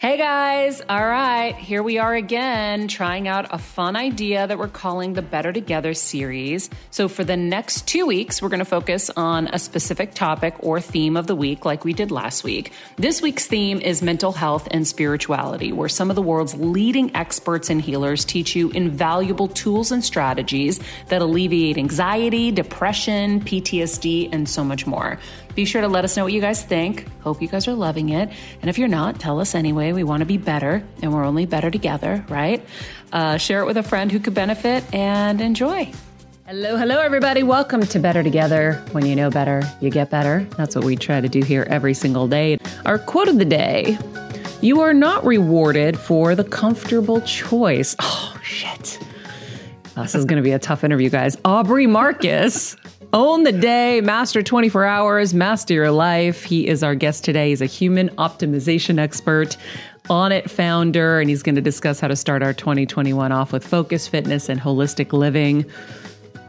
Hey guys, all right, here we are again trying out a fun idea that we're calling the Better Together series. So, for the next two weeks, we're going to focus on a specific topic or theme of the week, like we did last week. This week's theme is mental health and spirituality, where some of the world's leading experts and healers teach you invaluable tools and strategies that alleviate anxiety, depression, PTSD, and so much more. Be sure to let us know what you guys think. Hope you guys are loving it. And if you're not, tell us anyway. We want to be better, and we're only better together, right? Uh, share it with a friend who could benefit and enjoy. Hello, hello, everybody. Welcome to Better Together. When you know better, you get better. That's what we try to do here every single day. Our quote of the day You are not rewarded for the comfortable choice. Oh, shit. This is going to be a tough interview, guys. Aubrey Marcus own the day, master 24 hours, master your life. He is our guest today. He's a human optimization expert, Onnit founder, and he's going to discuss how to start our 2021 off with focus, fitness, and holistic living.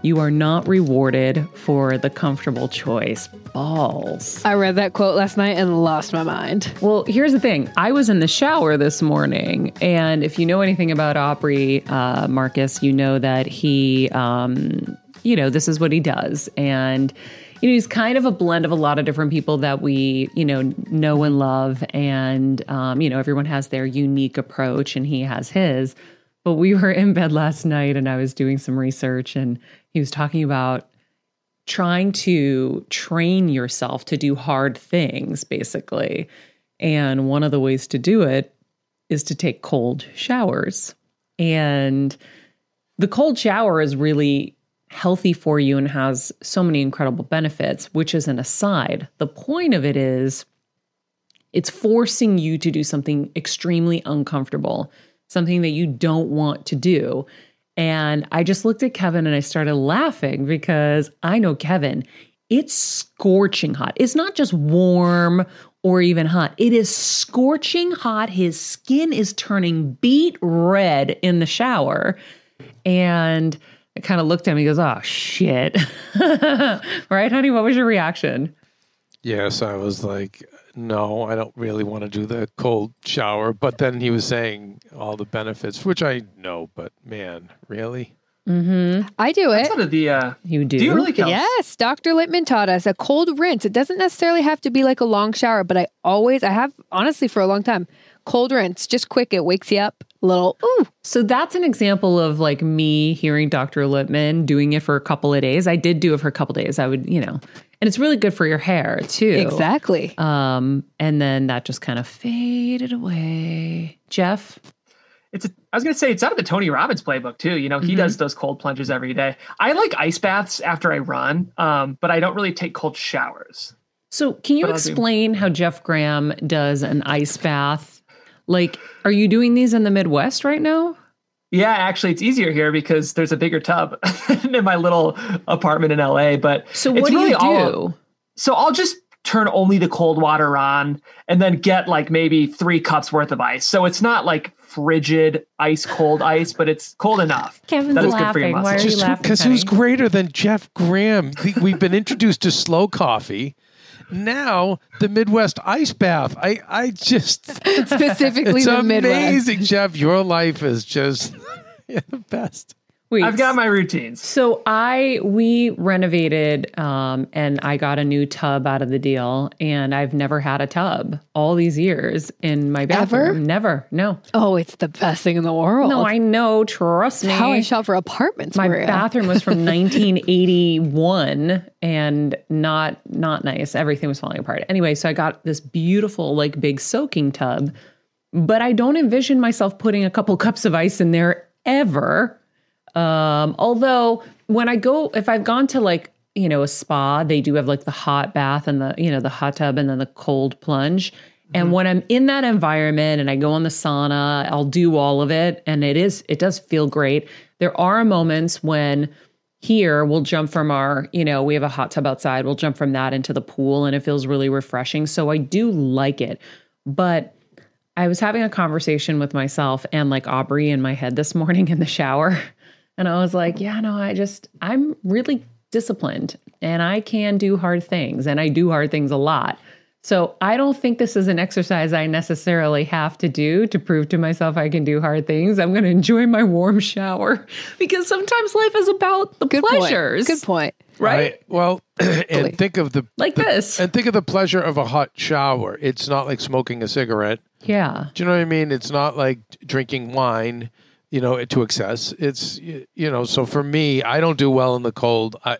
You are not rewarded for the comfortable choice. Balls. I read that quote last night and lost my mind. Well, here's the thing. I was in the shower this morning, and if you know anything about Aubrey uh, Marcus, you know that he um, you know, this is what he does. And, you know, he's kind of a blend of a lot of different people that we, you know, know and love. And, um, you know, everyone has their unique approach and he has his. But we were in bed last night and I was doing some research and he was talking about trying to train yourself to do hard things, basically. And one of the ways to do it is to take cold showers. And the cold shower is really healthy for you and has so many incredible benefits, which is an aside. The point of it is it's forcing you to do something extremely uncomfortable, something that you don't want to do. And I just looked at Kevin and I started laughing because I know Kevin, it's scorching hot. It's not just warm or even hot, it is scorching hot. His skin is turning beet red in the shower. And kind of looked at him. He goes, "Oh shit!" right, honey? What was your reaction? Yes, I was like, no, I don't really want to do the cold shower. But then he was saying all the benefits, which I know, but man, really? Mm-hmm. I do it. Sort of the uh, You do. do you really Kels? Yes, Dr. Littman taught us a cold rinse. It doesn't necessarily have to be like a long shower, but I always, I have honestly for a long time, cold rinse, just quick. It wakes you up a little. Ooh, So that's an example of like me hearing Dr. Littman doing it for a couple of days. I did do it for a couple of days. I would, you know, and it's really good for your hair too. exactly. Um, and then that just kind of faded away. Jeff, it's a, I was gonna say it's out of the Tony Robbins playbook too. You know, he does those cold plunges every day. I like ice baths after I run, um, but I don't really take cold showers. so can you But explain how Jeff Graham does an ice bath? Like, are you doing these in the Midwest right now? Yeah, actually, it's easier here because there's a bigger tub in my little apartment in LA. But So it's what do really you do? all- so I'll just turn only the cold water on and then get like maybe three cups worth of ice. So it's not like frigid ice cold ice, but it's cold enough. Kevin's That is good for your laughing. Why are muscles. you Just laughing? because who's greater than Jeff Graham? We've been introduced to slow coffee. Now the Midwest ice bath. I, I just Specifically it's the Midwest. amazing, Jeff. Your life is just the best. Wait, I've got my routines. So I we renovated um and I got a new tub out of the deal and I've never had a tub all these years in my bathroom. Ever? Never. No. Oh, it's the best thing in the world. No, I know, trust me. How I shop for apartments. my Maria. bathroom was from 1981 and not not nice. Everything was falling apart. Anyway, so I got this beautiful like big soaking tub, but I don't envision myself putting a couple cups of ice in there ever. Um, although when I go, if I've gone to like, you know, a spa, they do have like the hot bath and the, you know, the hot tub and then the cold plunge. And when I'm in that environment and I go in the sauna, I'll do all of it. And it is, it does feel great. There are moments when here we'll jump from our, you know, we have a hot tub outside, we'll jump from that into the pool and it feels really refreshing. So I do like it. But I was having a conversation with myself and like Aubrey in my head this morning in the shower. And I was like, yeah, no, I just, I'm really disciplined and I can do hard things and I do hard things a lot. So I don't think this is an exercise I necessarily have to do to prove to myself I can do hard things. I'm going to enjoy my warm shower because sometimes life is about the Good pleasures. point. Good point. Right? I- well, and think of the Like the- this. and think of the pleasure of a hot shower. It's not like smoking a cigarette. Yeah. Do you know what I mean? It's not like drinking wine, you know, to excess. It's you know. So for me, I don't do well in the cold. I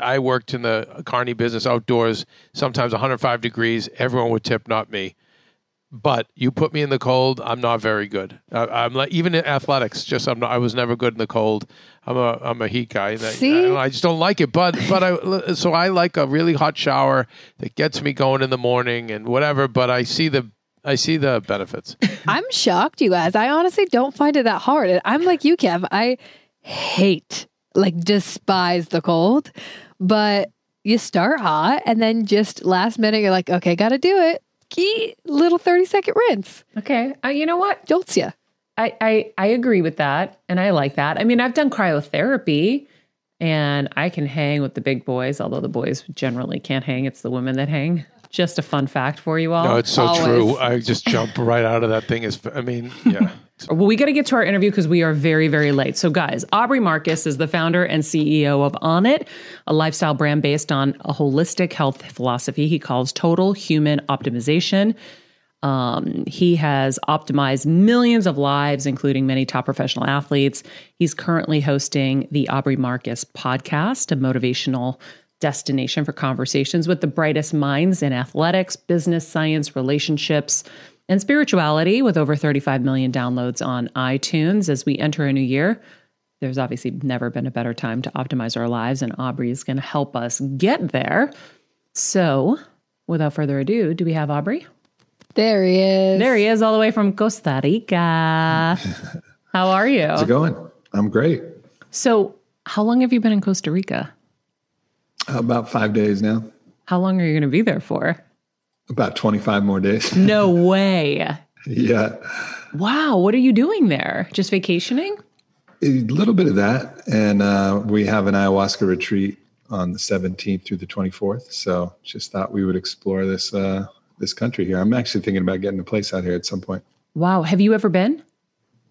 I worked in the carny business outdoors, sometimes 105 degrees. Everyone would tip, not me. But you put me in the cold, I'm not very good. I, I'm like even in athletics, just I'm not. I was never good in the cold. I'm a I'm a heat guy. I- I, See? don't I just don't like it. But but I so I like a really hot shower that gets me going in the morning and whatever. But I see the I see the benefits. I'm shocked, you guys. I honestly don't find it that hard. I'm like you, Kev. I hate, like, despise the cold, but you start hot and then just last minute you're like, okay, got to do it. Key little 30 second rinse. Okay. Uh, you know what? Jolts you. I, I I agree with that, and I like that. I mean, I've done cryotherapy, and I can hang with the big boys, although the boys generally can't hang. It's the women that hang. Just a fun fact for you all. No, it's so Always. true. I just jump right out of that thing. Is I mean, yeah. Well, we got to get to our interview because we are very, very late. So, guys, Aubrey Marcus is the founder and CEO of Onnit, a lifestyle brand based on a holistic health philosophy he calls total human optimization. Um, he has optimized millions of lives, including many top professional athletes. He's currently hosting the Aubrey Marcus podcast, a motivational destination for conversations with the brightest minds in athletics, business, science, relationships, and spirituality, with over 35 million downloads on iTunes as we enter a new year. There's obviously never been a better time to optimize our lives, and Aubrey is going to help us get there. So, without further ado, do we have Aubrey? There he is. There he is, all the way from Costa Rica. How are you? How's it going? I'm great. So, how long have you been in Costa Rica? About five days now. How long are you going to be there for? About 25 more days. No way. yeah. Wow. What are you doing there? Just vacationing? A little bit of that. And uh, we have an ayahuasca retreat on the 17th through the 24th. So just thought we would explore this uh, this country here. I'm actually thinking about getting a place out here at some point. Wow. Have you ever been?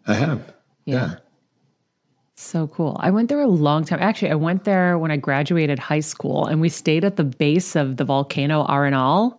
I have. Yeah. So cool. I went there a long time. Actually, I went there when I graduated high school and we stayed at the base of the volcano Arenal.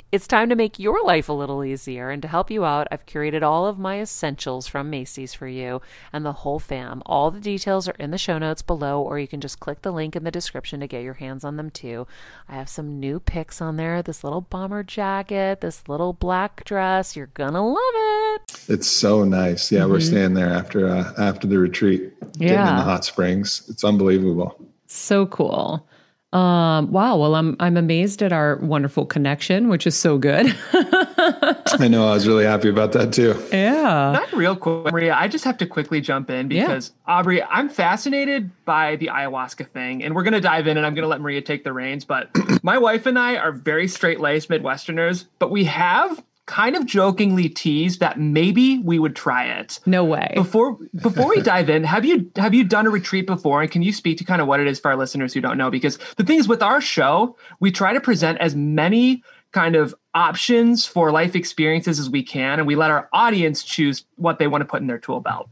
it's time to make your life a little easier. And to help you out, I've curated all of my essentials from Macy's for you and the whole fam. All the details are in the show notes below, or you can just click the link in the description to get your hands on them too. I have some new picks on there this little bomber jacket, this little black dress. You're going to love it. It's so nice. Yeah, we're staying there after uh, after the retreat. Getting in the hot springs. It's unbelievable. So cool. Um, wow. Well, I'm I'm amazed at our wonderful connection, which is so good. I know. I was really happy about that too. yeah. Not real quick, Maria. I just have to quickly jump in because Aubrey, I'm fascinated by the ayahuasca thing, and we're gonna dive in, and I'm gonna let Maria take the reins. But my wife and I are very straight laced Midwesterners, but we have kind of jokingly teased that maybe we would try it. No way. Before before we dive in, have you have you done a retreat before? And can you speak to kind of what it is for our listeners who don't know? Because the thing is with our show, we try to present as many kind of options for life experiences as we can, and we let our audience choose what they want to put in their tool belt.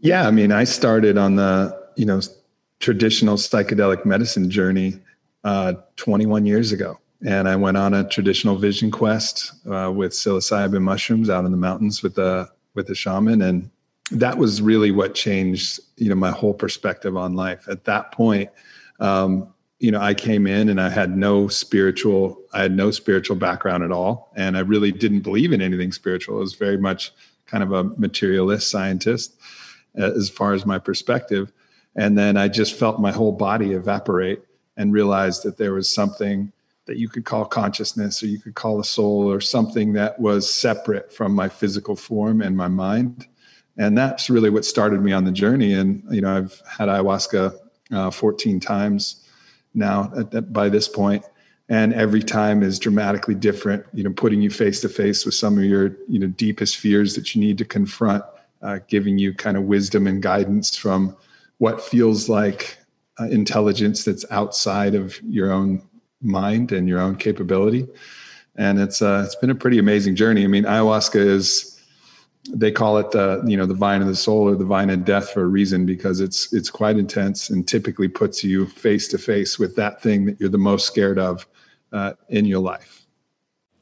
Yeah, I mean, I started on the you know traditional psychedelic medicine journey uh, 21 years ago, and I went on a traditional vision quest uh, with psilocybin mushrooms out in the mountains with a with a shaman, and that was really what changed you know my whole perspective on life. At that point, um, you know, I came in and I had no spiritual, I had no spiritual background at all, and I really didn't believe in anything spiritual. I was very much kind of a materialist scientist uh, as far as my perspective. And then I just felt my whole body evaporate and realized that there was something that you could call consciousness or you could call a soul or something that was separate from my physical form and my mind. And that's really what started me on the journey. And, you know, I've had ayahuasca uh, 14 times now at, at, by this point and every time is dramatically different you know putting you face to face with some of your you know deepest fears that you need to confront uh, giving you kind of wisdom and guidance from what feels like uh, intelligence that's outside of your own mind and your own capability. And it's uh, it's been a pretty amazing journey. I mean ayahuasca is they call it the you know the vine of the soul or the vine of death for a reason because it's it's quite intense and typically puts you face to face with that thing that you're the most scared of uh, in your life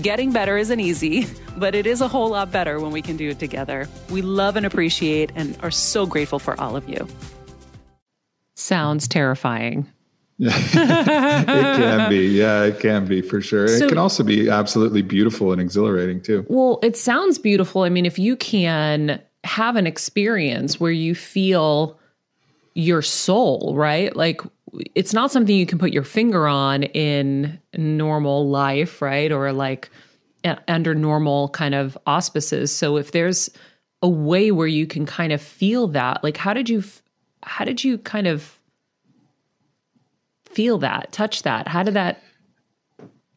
Getting better isn't easy, but it is a whole lot better when we can do it together. We love and appreciate and are so grateful for all of you. Sounds terrifying. it can be yeah it can be for sure So- it can also be absolutely beautiful and exhilarating too Well, it sounds beautiful. I mean, if you can have an experience where you feel your soul, right? Like it's not something you can put your finger on in normal life, right? Or like under normal kind of auspices. So if there's a way where you can kind of feel that, like how did you how did you kind of feel that, touch that? How did that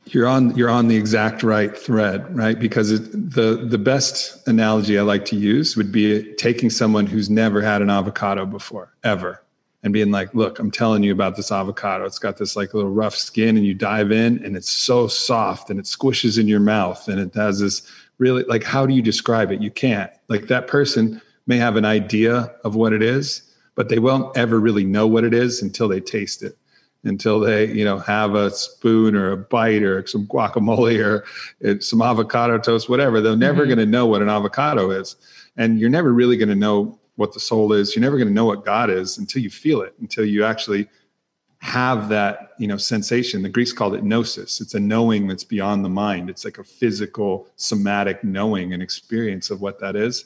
you're on you're on the exact right thread right because it, the the best analogy i like to use would be taking someone who's never had an avocado before ever and being like look i'm telling you about this avocado. It's got this like little rough skin and you dive in and it's so soft and it squishes in your mouth and it has this really like how do you describe it? You can't. Like that person may have an idea of what it is but they won't ever really know what it is until they taste it until they you know have a spoon or a bite or some guacamole or uh, some avocado toast whatever. They're never mm-hmm. going to know what an avocado is and you're never really going to know what the soul is you're never going to know what god is until you feel it until you actually have that you know sensation. The greeks called it gnosis. It's a knowing that's beyond the mind. It's like a physical somatic knowing and experience of what that is.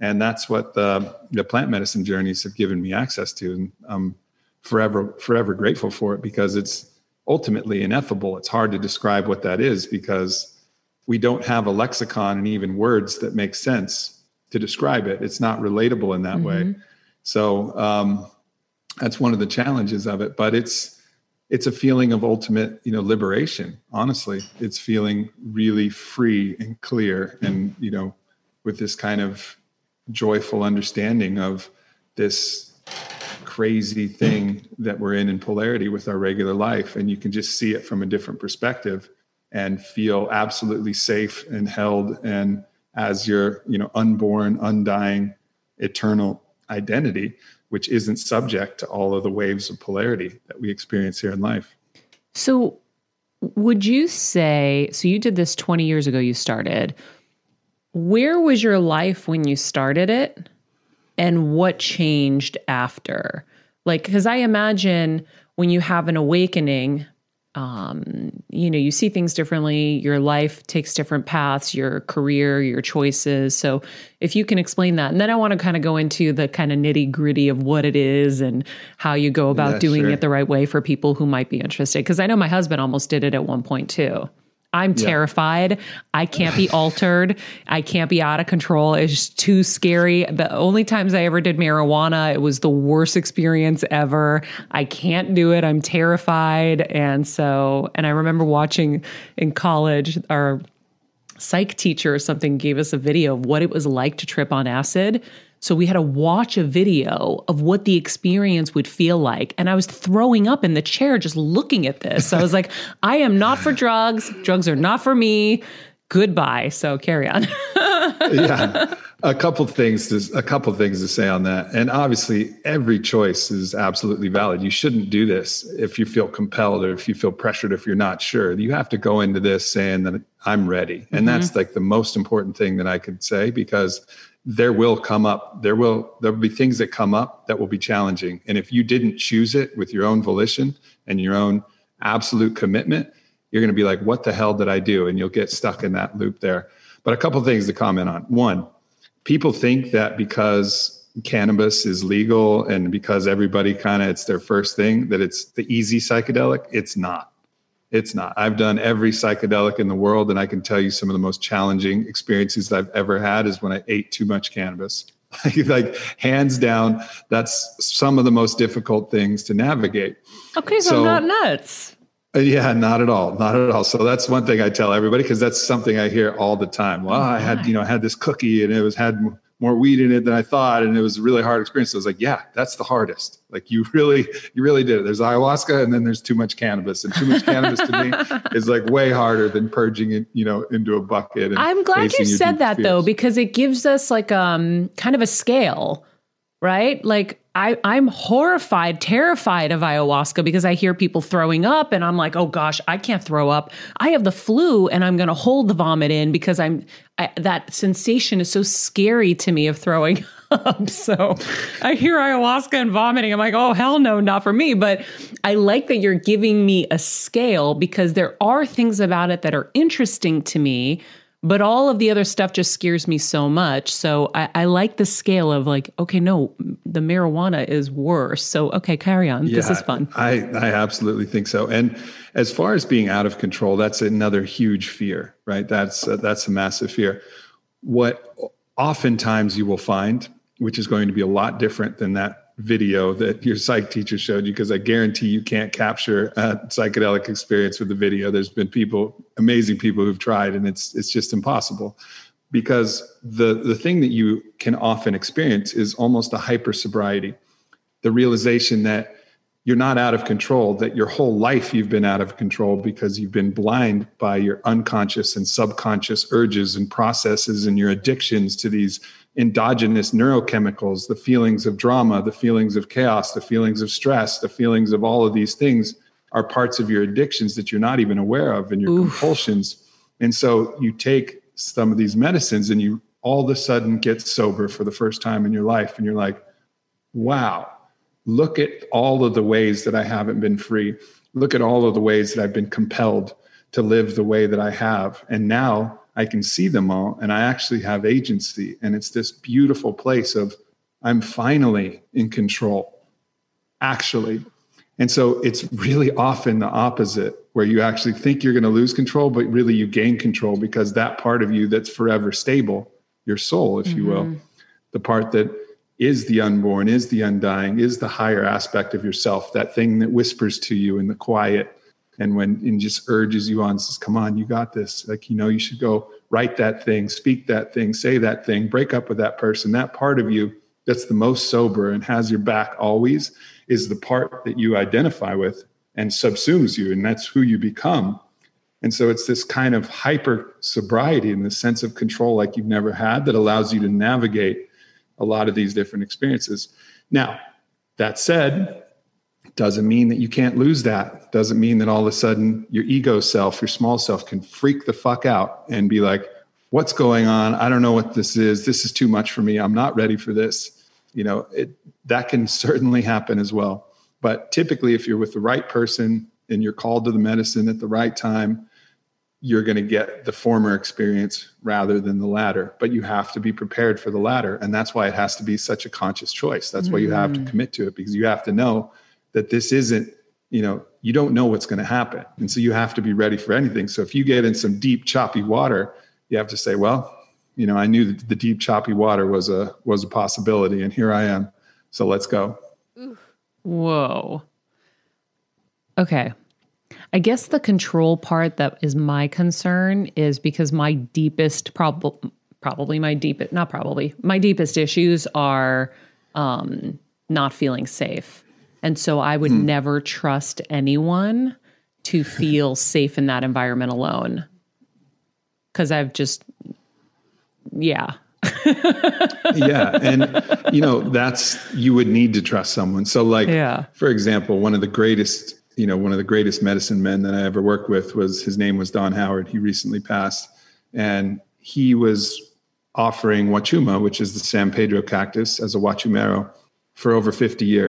And that's what the, the plant medicine journeys have given me access to and i'm forever forever grateful for it because it's ultimately ineffable. It's hard to describe what that is because we don't have a lexicon and even words that make sense to describe it. It's not relatable in that mm-hmm. way. So um, that's one of the challenges of it. But it's it's a feeling of ultimate, you know, liberation. Honestly, it's feeling really free and clear, and you know, with this kind of joyful understanding of this crazy thing that we're in in polarity with our regular life and you can just see it from a different perspective and feel absolutely safe and held and as your you know unborn undying eternal identity which isn't subject to all of the waves of polarity that we experience here in life. So would you say so you did this 20 years ago you started. Where was your life when you started it? And what changed after? Like, because I imagine when you have an awakening, um, you know, you see things differently, your life takes different paths, your career, your choices. So, if you can explain that, and then I want to kind of go into the kind of nitty gritty of what it is and how you go about yeah, doing sure. it the right way for people who might be interested. Because I know my husband almost did it at one point too. I'm yeah. terrified. I can't be altered. I can't be out of control. It's too scary. The only times I ever did marijuana, it was the worst experience ever. I can't do it. I'm terrified. And so, and I remember watching in college, our psych teacher or something gave us a video of what it was like to trip on acid. So we had to watch a video of what the experience would feel like. And I was throwing up in the chair just looking at this. So I was like, I am not for drugs. Drugs are not for me. Goodbye. So carry on. yeah. A couple things to, a couple things to say on that. And obviously every choice is absolutely valid. You shouldn't do this if you feel compelled or if you feel pressured if you're not sure. You have to go into this saying that I'm ready. And mm-hmm. that's like the most important thing that I could say because there will come up there will there will be things that come up that will be challenging and if you didn't choose it with your own volition and your own absolute commitment you're going to be like what the hell did i do and you'll get stuck in that loop there but a couple things to comment on one people think that because cannabis is legal and because everybody kind of it's their first thing that it's the easy psychedelic it's not it's not. I've done every psychedelic in the world, and I can tell you some of the most challenging experiences I've ever had is when I ate too much cannabis. like hands down, that's some of the most difficult things to navigate. Okay, so, so not nuts. Yeah, not at all, not at all. So that's one thing I tell everybody because that's something I hear all the time. Well, I had you know I had this cookie and it was had more weed in it than I thought, and it was a really hard experience. So I was like, yeah, that's the hardest. Like you really, you really did it. There's ayahuasca, and then there's too much cannabis, and too much cannabis to me is like way harder than purging it, you know, into a bucket. I'm glad you said that fears. though, because it gives us like um kind of a scale, right? Like I, I'm horrified, terrified of ayahuasca because I hear people throwing up and I'm like, oh gosh, I can't throw up. I have the flu and I'm going to hold the vomit in because I'm I, that sensation is so scary to me of throwing up. So I hear ayahuasca and vomiting. I'm like, oh, hell no, not for me. But I like that you're giving me a scale because there are things about it that are interesting to me but all of the other stuff just scares me so much. So I, I like the scale of like, okay, no, the marijuana is worse. So okay, carry on. Yeah, this is fun. I, I absolutely think so. And as far as being out of control, that's another huge fear, right? That's uh, that's a massive fear. What oftentimes you will find, which is going to be a lot different than that video that your psych teacher showed you because I guarantee you can't capture a psychedelic experience with the video. There's been people, amazing people who've tried, and it's it's just impossible. Because the the thing that you can often experience is almost a hyper sobriety, the realization that you're not out of control, that your whole life you've been out of control because you've been blind by your unconscious and subconscious urges and processes and your addictions to these endogenous neurochemicals, the feelings of drama, the feelings of chaos, the feelings of stress, the feelings of all of these things are parts of your addictions that you're not even aware of and your Oof. compulsions. And so you take some of these medicines and you all of a sudden get sober for the first time in your life. And you're like, wow, look at all of the ways that I haven't been free. Look at all of the ways that I've been compelled to live the way that I have. And now I can see them all and I actually have agency. And it's this beautiful place of I'm finally in control, actually. And so it's really often the opposite, where you actually think you're going to lose control, but really you gain control because that part of you that's forever stable, your soul, if mm-hmm. you will, mm-hmm. the part that is the unborn, is the undying, is the higher aspect of yourself, that thing that whispers to you in the quiet and when and just urges you on says come on you got this. Like you know you should go write that thing speak that thing say that thing break up with that person. That part of you that's the most sober and has your back always is the part that you identify with and subsumes you and that's who you become. And so it's this kind of hyper sobriety and the sense of control like you've never had that allows you to navigate a lot of these different experiences. Now that said doesn't mean that you can't lose that. Doesn't mean that all of a sudden your ego self, your small self can freak the fuck out and be like, what's going on? I don't know what this is. This is too much for me. I'm not ready for this. You know, it, that can certainly happen as well. But typically, if you're with the right person and you're called to the medicine at the right time, you're going to get the former experience rather than the latter. But you have to be prepared for the latter. And that's why it has to be such a conscious choice. That's mm-hmm. why you have to mm. commit to it because you have to know that this isn't you know you don't know what's going to happen. And so you have to be ready for anything. So if you get in some deep choppy water you have to say well you know i knew that the deep choppy water was a was a possibility and here i am. So let's go. Whoa. Okay. I guess the control part that is my concern is because my deepest problem probably my deepest not probably my deepest issues are um not feeling safe and so I would hmm. never trust anyone to feel safe in that environment alone. Cause I've just, yeah. yeah. And, you know, that's, you would need to trust someone. So, like, yeah. for example, one of the greatest, you know, one of the greatest medicine men that I ever worked with was his name was Don Howard. He recently passed. And he was offering Wachuma, which is the San Pedro cactus, as a Wachumero for over 50 years.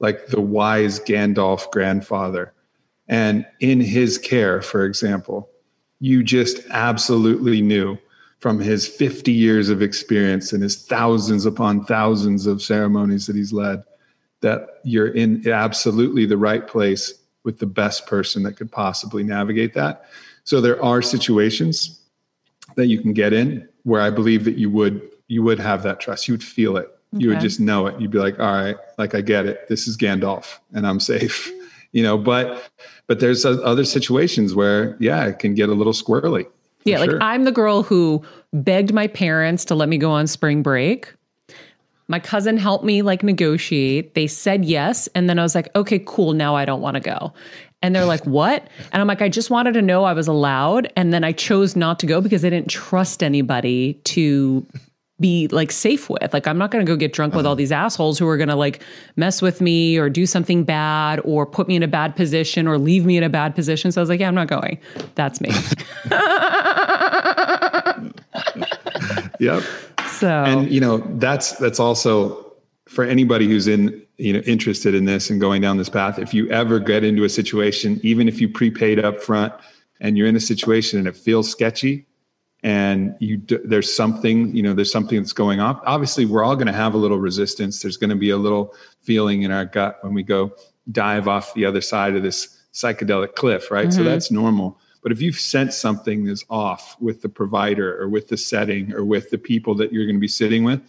like the wise Gandalf grandfather. And in his care, for example, you just absolutely knew from his 50 years of experience and his thousands upon thousands of ceremonies that he's led that you're in absolutely the right place with the best person that could possibly navigate that. So there are situations that you can get in where I believe that you would you would have that trust. You would feel it. You would just know it. You'd be like, all right, like I get it. This is Gandalf and I'm safe. Mm. You know, but but there's other situations where yeah, it can get a little squirrely. Yeah, like. I'm the girl who begged my parents to let me go on spring break. My cousin helped me like negotiate. They said yes. And then I was like, okay, cool. Now I don't want to go. And they're like, what? And I'm like, I just wanted to know I was allowed. And then I chose not to go because I didn't trust anybody to be like safe with. Like, I'm not going to go get drunk with all these assholes who are going to like mess with me or do something bad or put me in a bad position or leave me in a bad position. So I was like, yeah, I'm not going. That's me. yep. So and you know that's that's also for anybody who's in you know interested in this and going down this path if you ever get into a situation even if you prepaid up front and you're in a situation and it feels sketchy and you there's something you know there's something that's going on. Obviously we're all going to have a little resistance. There's going to be a little feeling in our gut when we go dive off the other side of this psychedelic cliff right? So mm-hmm. that's normal. But if you've sensed something is off with the provider or with the setting or with the people that you're going to be sitting with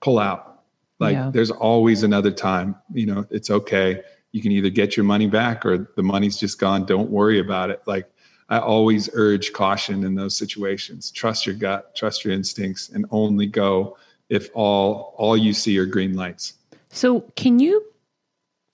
pull out. Like Yeah. there's always another time you know it's okay. You can either get your money back or the money's just gone. Don't worry about it. Like i always urge caution in those situations trust your gut trust your instincts and only go if all all you see are green lights So, can you,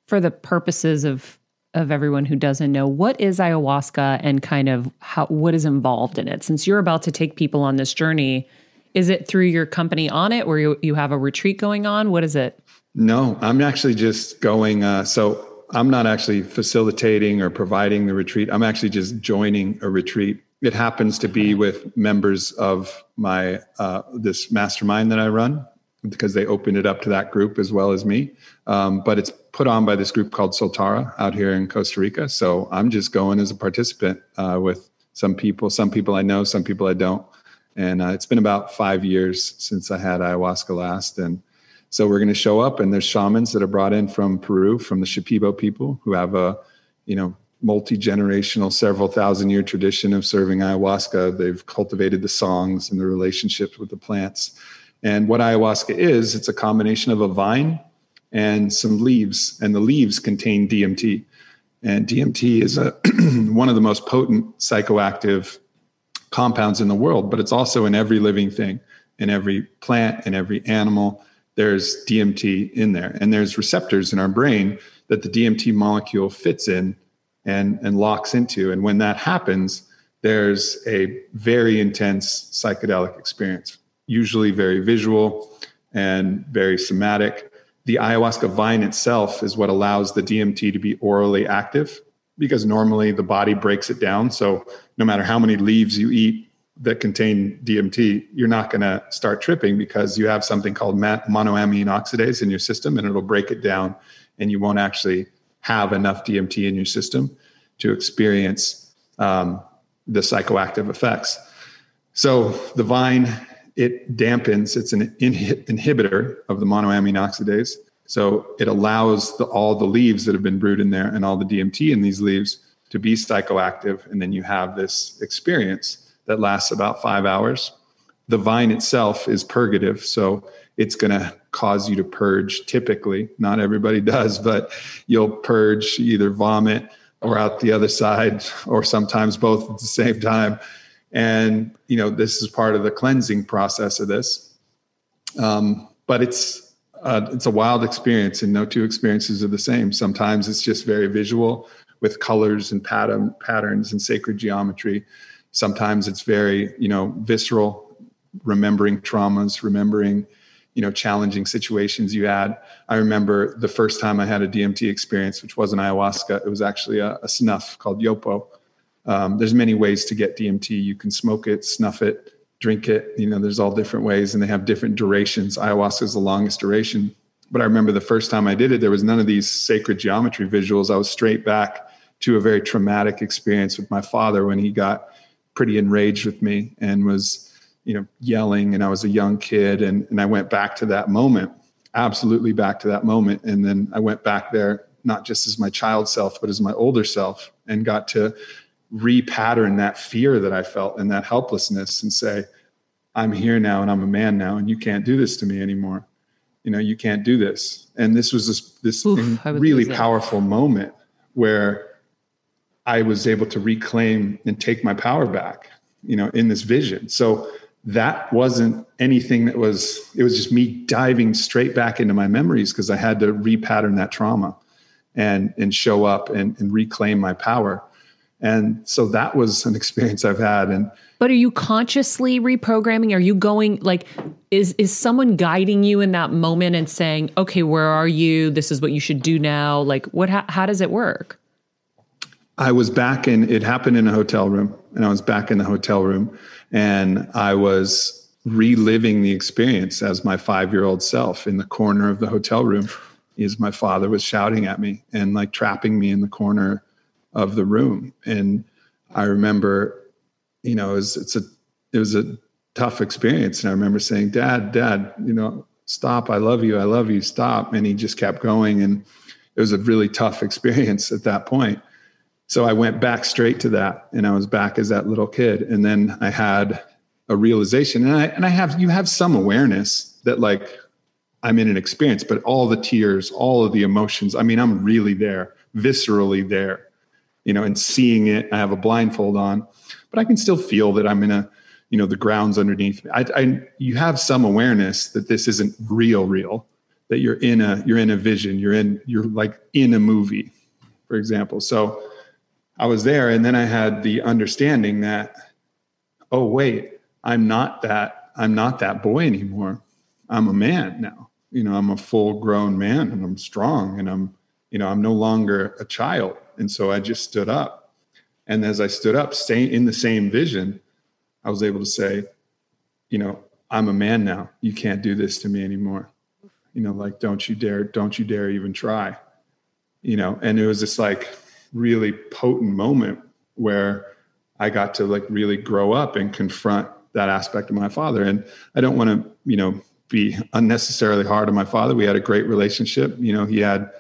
for the purposes of of everyone who doesn't know, what is ayahuasca and kind of how what is involved in it? Since you're about to take people on this journey, is it through your company Onnit, where you you have a retreat going on? What is it? No, I'm actually just going. Uh, so I'm not actually facilitating or providing the retreat. I'm actually just joining a retreat. It happens to be with members of my uh, this mastermind that I run because they opened it up to that group as well as me. Um, but it's put on by this group called Soltara out here in Costa Rica. So I'm just going as a participant uh, with some people. Some people I know, some people I don't. And uh, it's been about five years since I had ayahuasca last, and so we're going to show up, and there's shamans that are brought in from Peru, from the Shipibo people, who have a, you know, multi generational, several thousand year tradition of serving ayahuasca. They've cultivated the songs and the relationships with the plants. And what ayahuasca is, it's a combination of a vine and some leaves, and the leaves contain DMT. And DMT is a one of the most potent psychoactive compounds in the world, but it's also in every living thing, in every plant, in every animal. There's DMT in there, and there's receptors in our brain that the DMT molecule fits in and, and locks into. And when that happens, there's a very intense psychedelic experience, usually very visual and very somatic. The ayahuasca vine itself is what allows the DMT to be orally active because normally the body breaks it down. So no matter how many leaves you eat that contain DMT, you're not going to start tripping because you have something called monoamine oxidase in your system and it'll break it down and you won't actually have enough DMT in your system to experience um, the psychoactive effects. So the vine, it dampens, it's an inhi- inhibitor of the monoamine oxidase. So it allows the, all the leaves that have been brewed in there and all the DMT in these leaves to be psychoactive. And then you have this experience that lasts about five hours. The vine itself is purgative. So it's going to cause you to purge typically. Not everybody does, but you'll purge either vomit or out the other side, or sometimes both at the same time. And, you know, this is part of the cleansing process of this. Um, but it's, uh, it's a wild experience, and no two experiences are the same. Sometimes it's just very visual with colors and pattern patterns and sacred geometry. Sometimes it's very, you know, visceral, remembering traumas, remembering, you know, challenging situations you had. I remember the first time I had a DMT experience, which wasn't ayahuasca. It was actually a, a snuff called Yopo. Um, there's many ways to get DMT. You can smoke it, snuff it, drink it. You know, there's all different ways, and they have different durations. Ayahuasca is the longest duration. But I remember the first time I did it, there was none of these sacred geometry visuals. I was straight back to a very traumatic experience with my father when he got pretty enraged with me and was, you know, yelling. And I was a young kid, and and I went back to that moment, absolutely back to that moment. And then I went back there not just as my child self, but as my older self, and got to repattern that fear that I felt and that helplessness and say, I'm here now and I'm a man now, and you can't do this to me anymore. You know, you can't do this. And this was this, this Oof, really powerful moment where I was able to reclaim and take my power back, you know, in this vision. So that wasn't anything that was, it was just me diving straight back into my memories because I had to repattern that trauma and, and show up and, and reclaim my power. And so that was an experience I've had. And but are you consciously reprogramming? Are you going like is is someone guiding you in that moment and saying, "Okay, where are you? This is what you should do now." Like what how, how does it work? I was back in it happened in a hotel room and I was back in the hotel room and I was reliving the experience as my 5-year-old self in the corner of the hotel room Is my father was shouting at me and like trapping me in the corner of the room. And I remember you know it was, it's a it was a tough experience. And I remember saying dad dad you know stop. I love you. I love you. Stop. And he just kept going. And it was a really tough experience at that point so I went back straight to that and I was back as that little kid. And then I had a realization and I, and I have, you have some awareness that like I'm in an experience, but all the tears, all of the emotions, I mean, I'm really there, viscerally there, you know, and seeing it, I have a blindfold on, but I can still feel that I'm in a, you know, the grounds underneath. I, I you have some awareness that this isn't real, real, that you're in a, you're in a vision, you're in, you're like in a movie, for example. So, I was there and then I had the understanding that, oh, wait, I'm not that, I'm not that boy anymore. I'm a man now. You know, I'm a full grown man and I'm strong and I'm, you know, I'm no longer a child. And so I just stood up. And as I stood up, staying in the same vision, I was able to say, you know, I'm a man now. You can't do this to me anymore. You know, like, don't you dare, don't you dare even try. You know, and it was just like, really potent moment where I got to like really grow up and confront that aspect of my father. And I don't want to, you know, be unnecessarily hard on my father. We had a great relationship. You know, he had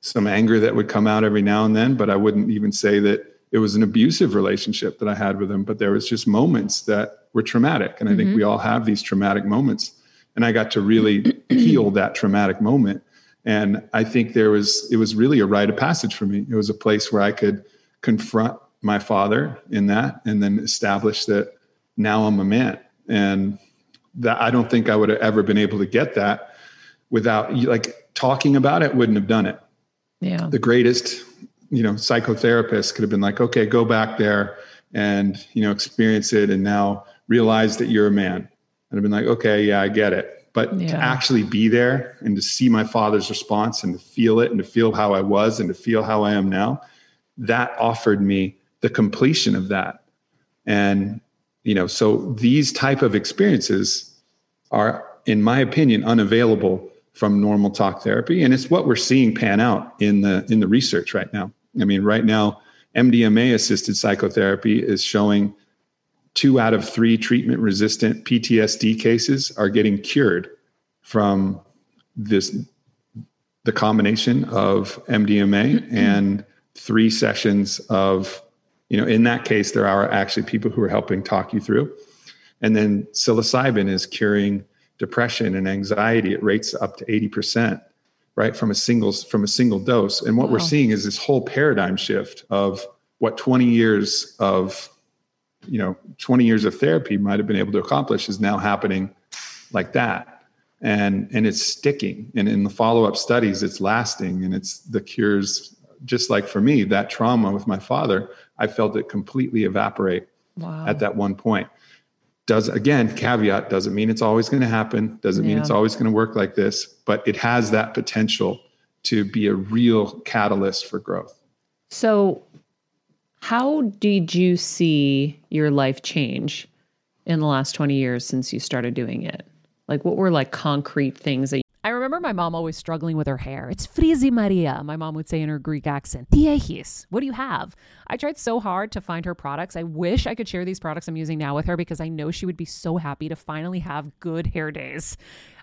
some anger that would come out every now and then, but I wouldn't even say that it was an abusive relationship that I had with him. But there was just moments that were traumatic. And I mm-hmm. think we all have these traumatic moments. And I got to really heal that traumatic moment and I think there was, it was really a rite of passage for me. It was a place where I could confront my father in that and then establish that now I'm a man. And that I don't think I would have ever been able to get that without like talking about it wouldn't have done it. Yeah. The greatest, you know, psychotherapist could have been like, okay, go back there and, you know, experience it and now realize that you're a man. And I've been like, okay, yeah, I get it but yeah. to actually be there and to see my father's response and to feel it and to feel how I was and to feel how I am now, that offered me the completion of that. And, you know, so these type of experiences are, in my opinion, unavailable from normal talk therapy. And it's what we're seeing pan out in the in the research right now. I mean, right now, MDMA assisted psychotherapy is showing two out of three treatment resistant PTSD cases are getting cured from this the combination of MDMA and three sessions of you know in that case there are actually people who are helping talk you through and then psilocybin is curing depression and anxiety at rates up to 80% right from a single from a single dose and what wow. we're seeing is this whole paradigm shift of what 20 years of you know 20 years of therapy might have been able to accomplish is now happening like that. And and it's sticking. And in the follow-up studies it's lasting and it's the cures. Just like for me that trauma with my father i felt it completely evaporate wow. at that one point. Does again caveat doesn't mean it's always going to happen doesn't yeah. mean it's always going to work like this but it has that potential to be a real catalyst for growth. So how did you see your life change in the last 20 years since you started doing it? Like, what were like concrete things that I remember my mom always struggling with her hair. It's frizzy Maria, my mom would say in her Greek accent. Tiechis, what do you have? I tried so hard to find her products. I wish I could share these products I'm using now with her because I know she would be so happy to finally have good hair days.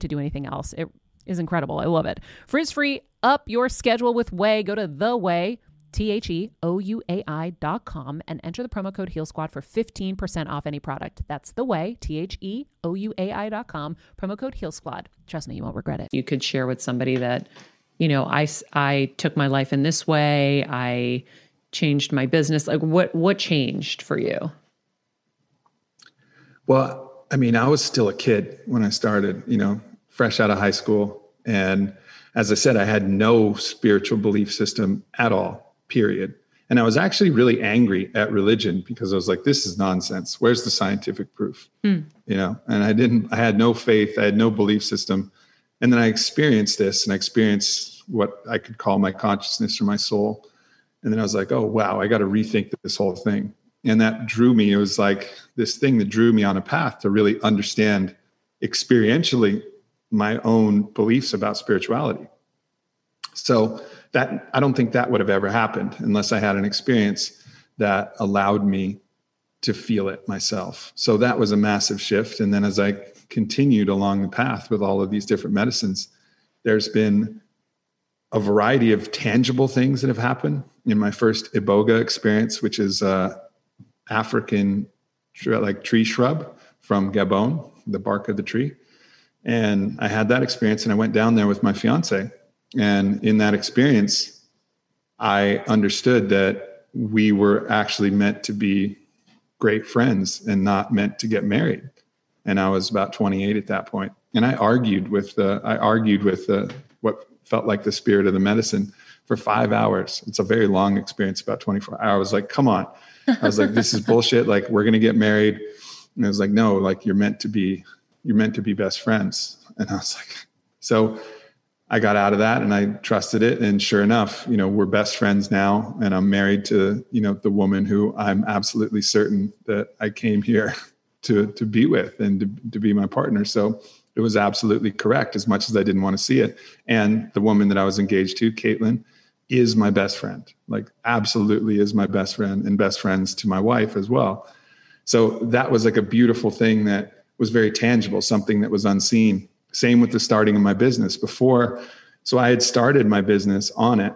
to do anything else. It is incredible. I love it. Frizz free, up your schedule with Ouai. Go to the Ouai. T H E O U A I dot com and enter the promo code Heal Squad for 15% off any product. That's the Ouai, T H E O U A I dot com, promo code Heal Squad. Trust me, you won't regret it. You could share with somebody that, you know, I, I took my life in this way. I changed my business. Like what, what changed for you? Well, I mean, I was still a kid when I started, you know, fresh out of high school. And as I said, I had no spiritual belief system at all period. And I was actually really angry at religion because I was like, this is nonsense. Where's the scientific proof? Mm. You know, and I didn't, I had no faith, I had no belief system. And then I experienced this and I experienced what I could call my consciousness or my soul. And then I was like, oh, wow, I got to rethink this whole thing. And that drew me, it was like this thing that drew me on a path to really understand experientially my own beliefs about spirituality. So, that I don't think that would have ever happened unless I had an experience that allowed me to feel it myself. So that was a massive shift. And then as I continued along the path with all of these different medicines, there's been a variety of tangible things that have happened. In my first iboga experience, which is a African like tree shrub from Gabon, the bark of the tree, and I had that experience, and I went down there with my fiance, and in that experience, I understood that we were actually meant to be great friends and not meant to get married. And I was about 28 at that point. And I argued with the, I argued with the, what felt like the spirit of the medicine for five hours. It's a very long experience, about 24 hours. I was like, come on. I was like, this is bullshit. Like, we're going to get married. And I was like, no, like you're meant to be, you're meant to be best friends. And I was like, so I got out of that and I trusted it. And sure enough, you know, we're best friends now. And I'm married to, you know, the woman who I'm absolutely certain that I came here to, to be with and to, to be my partner. So it was absolutely correct as much as I didn't want to see it. And the woman that I was engaged to, Caitlin, is my best friend, like absolutely is my best friend and best friends to my wife as well. So that was like a beautiful thing that was very tangible, something that was unseen same with the starting of my business before. So I had started my business Onnit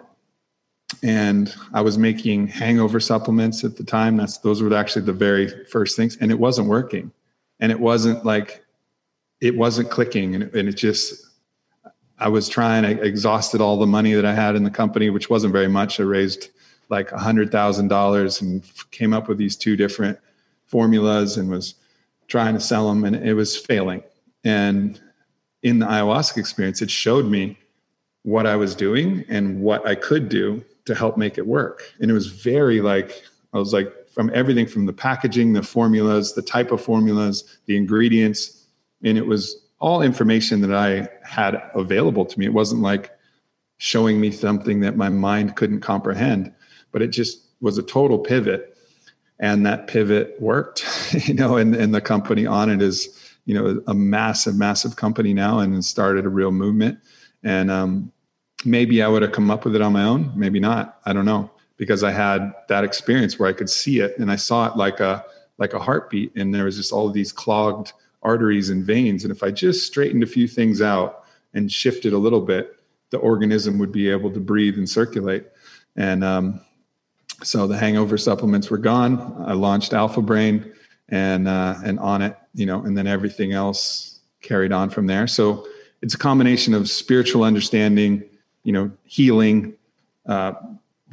and I was making hangover supplements at the time. That's those were actually the very first things, and it wasn't working, and it wasn't like it wasn't clicking, and it, and it just I was trying. I exhausted all the money that I had in the company, which wasn't very much. I raised like a hundred thousand dollars and came up with these two different formulas and was trying to sell them, and it was failing. And in the ayahuasca experience, it showed me what I was doing and what I could do to help make it work. And it was very like, I was like, from everything from the packaging, the formulas, the type of formulas, the ingredients. And it was all information that I had available to me. It wasn't like showing me something that my mind couldn't comprehend, but it just was a total pivot. And that pivot worked, you know, and, and the company Onnit is you know a massive massive company now and started a real movement. And um, maybe i would have come up with it on my own maybe not i don't know because i had that experience where i could see it and i saw it like a like a heartbeat and there was just all of these clogged arteries and veins. And if i just straightened a few things out and shifted a little bit the organism would be able to breathe and circulate. And um, so the hangover supplements were gone i launched alpha brain and uh, and Onnit, you know, and then everything else carried on from there. So it's a combination of spiritual understanding, you know, healing, uh,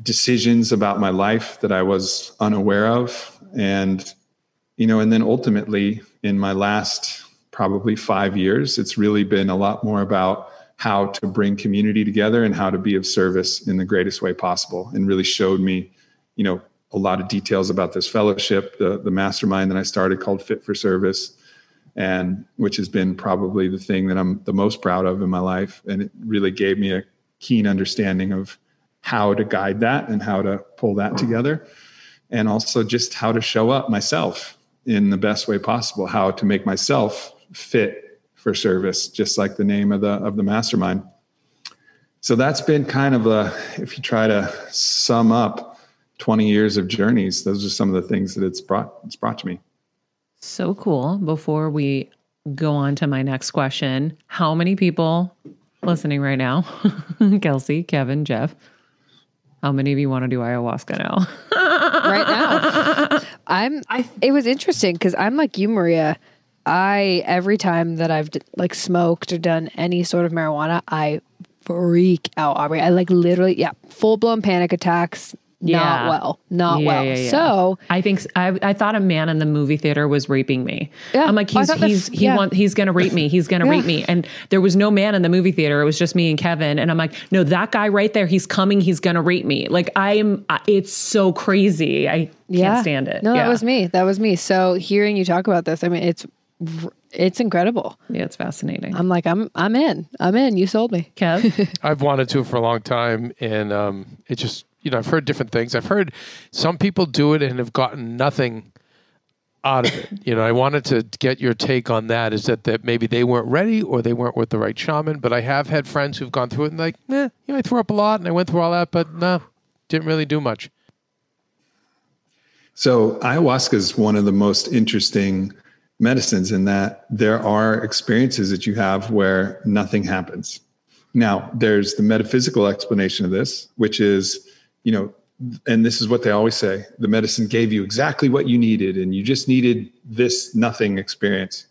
decisions about my life that I was unaware of, and you know, and then ultimately in my last probably five years, it's really been a lot more about how to bring community together and how to be of service in the greatest way possible, and really showed me, you know, a lot of details about this fellowship, the, the mastermind that I started called Fit for Service, and which has been probably the thing that I'm the most proud of in my life. And it really gave me a keen understanding of how to guide that and how to pull that together, and also just how to show up myself in the best way possible, how to make myself fit for service, just like the name of the of the mastermind. So that's been kind of a if you try to sum up 20 years of journeys, those are some of the things that it's brought it's brought to me. So cool. Before we go on to my next question, how many people listening right now? Kelsey, Kevin, Jeff. How many of you want to do ayahuasca now? right now. I'm. I It was interesting because I'm like you, Maria. I every time that I've d- like smoked or done any sort of marijuana, I freak out, Aubrey. I like literally, yeah, full blown panic attacks. Yeah. Not well, not Yeah, well. yeah, yeah. So I think I, I thought a man in the movie theater was raping me. Yeah, I'm like he's thought he's that's- he yeah. want he's gonna rape me. He's gonna Yeah. rape me. And there was no man in the movie theater. It was just me and Kevin. And I'm like, no, that guy right there. He's coming. He's gonna rape me. Like I am. It's so crazy. I can't stand it. No, yeah. that was me. That was me. So hearing you talk about this, I mean, it's it's incredible. Yeah, it's fascinating. I'm like, I'm I'm in. I'm in. You sold me. Kev, I've wanted to for a long time, and um, it just you know I've heard different things. I've heard some people do it and have gotten nothing out of it. You know, I wanted to get your take on that. Is that that maybe they weren't ready or they weren't with the right shaman? But I have had friends who've gone through it and like, eh, you know, I threw up a lot and I went through all that, but no, didn't really do much. So ayahuasca is one of the most interesting medicines in that there are experiences that you have where nothing happens. Now, there's the metaphysical explanation of this, which is, you know, and this is what they always say the medicine gave you exactly what you needed, and you just needed this nothing experience.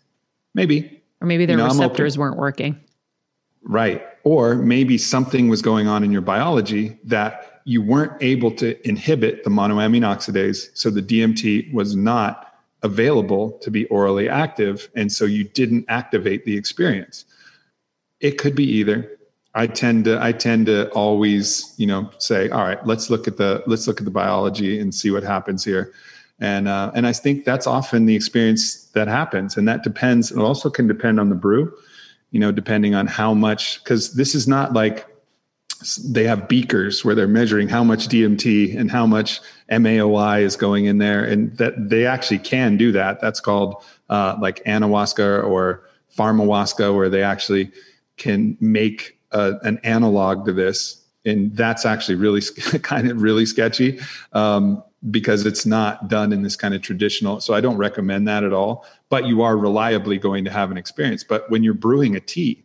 Maybe, or maybe their No, I'm receptors weren't working. Right. Or maybe something was going on in your biology that you weren't able to inhibit the monoamine oxidase. So the DMT was not available to be orally active. And so you didn't activate the experience. It could be either. I tend to I tend to always, you know, say, all right, let's look at the let's look at the biology and see what happens here. And uh, and I think that's often the experience that happens. And that depends, it also can depend on the brew you know, depending on how much, because this is not like they have beakers where they're measuring how much DMT and how much MAOI is going in there, and that they actually can do that. That's called uh, like anahuasca or pharmahuasca, where they actually can make an analog to this, and that's actually really kind of really sketchy um, because it's not done in this kind of traditional. So I don't recommend that at all. But you are reliably going to have an experience. But when you're brewing a tea,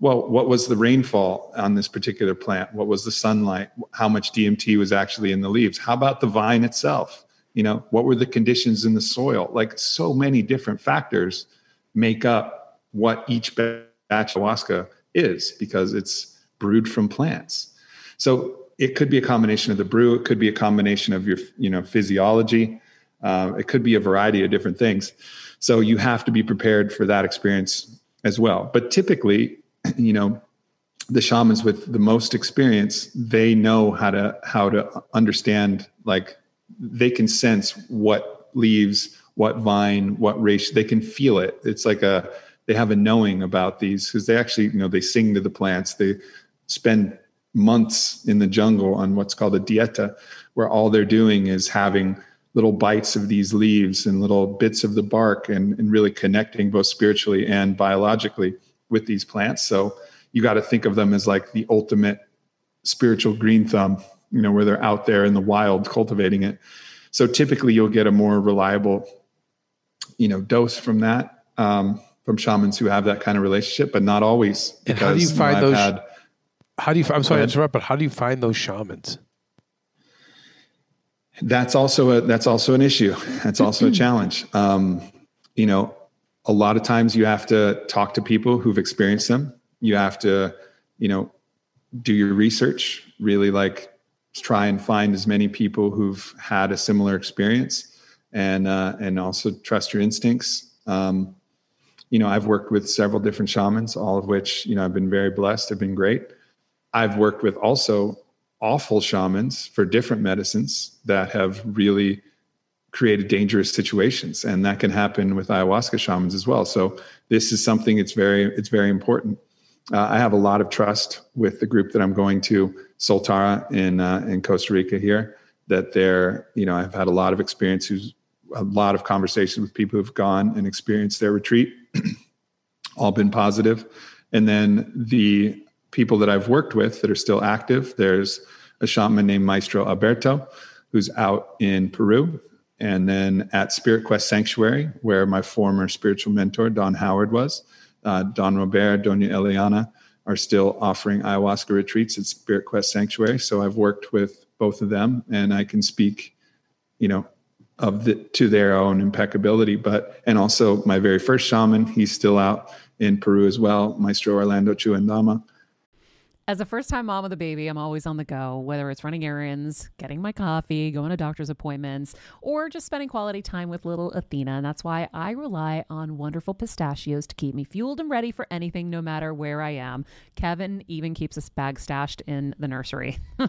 well, what was the rainfall on this particular plant? What was the sunlight? How much DMT was actually in the leaves? How about the vine itself? You know, what were the conditions in the soil? Like so many different factors make up what each batch of ayahuasca is because it's brewed from plants. So it could be a combination of the brew. It could be a combination of your, you know, physiology. Uh, it could be a variety of different things. So you have to be prepared for that experience as well. But typically, you know, the shamans with the most experience, they know how to how to understand. Like they can sense what leaves, what vine, what race. They can feel it. It's like a they have a knowing about these because they actually, you know, they sing to the plants. They spend months in the jungle on what's called a dieta, where all they're doing is having little bites of these leaves and little bits of the bark and, and really connecting both spiritually and biologically with these plants. So you got to think of them as like the ultimate spiritual green thumb, you know, where they're out there in the wild cultivating it. So typically you'll get a more reliable, you know, dose from that, um, from shamans who have that kind of relationship, but not always. And how do you find those- had- How do you? I'm sorry to interrupt, but how do you find those shamans? that's also a that's also an issue that's also a challenge um, you know a lot of times you have to talk to people who've experienced them you have to you know do your research really like try and find as many people who've had a similar experience and uh, and also trust your instincts um, you know i've worked with several different shamans all of which you know i've been very blessed have been great i've worked with also awful shamans for different medicines that have really created dangerous situations, and that can happen with ayahuasca shamans as well. So this is something it's very it's very important. Uh, I have a lot of trust with the group that I'm going to, Soltara in uh, in Costa Rica here. That they're you know I've had a lot of experience, who's a lot of conversations with people who've gone and experienced their retreat, all been positive. And then the people that I've worked with that are still active, there's a shaman named Maestro Alberto, who's out in Peru. And then at Spirit Quest Sanctuary, where my former spiritual mentor, Don Howard, was, uh, Don Robert, Dona Eliana are still offering ayahuasca retreats at Spirit Quest Sanctuary. So I've worked with both of them and I can speak, you know, of the to their own impeccability. But and also my very first shaman, he's still out in Peru as well, Maestro Orlando Chuandama. As a first time mom of the baby, I'm always on the go, whether it's running errands, getting my coffee, going to doctor's appointments, or just spending quality time with little Athena. And that's why I rely on wonderful pistachios to keep me fueled and ready for anything, no matter where I am. Kevin even keeps a bag stashed in the nursery.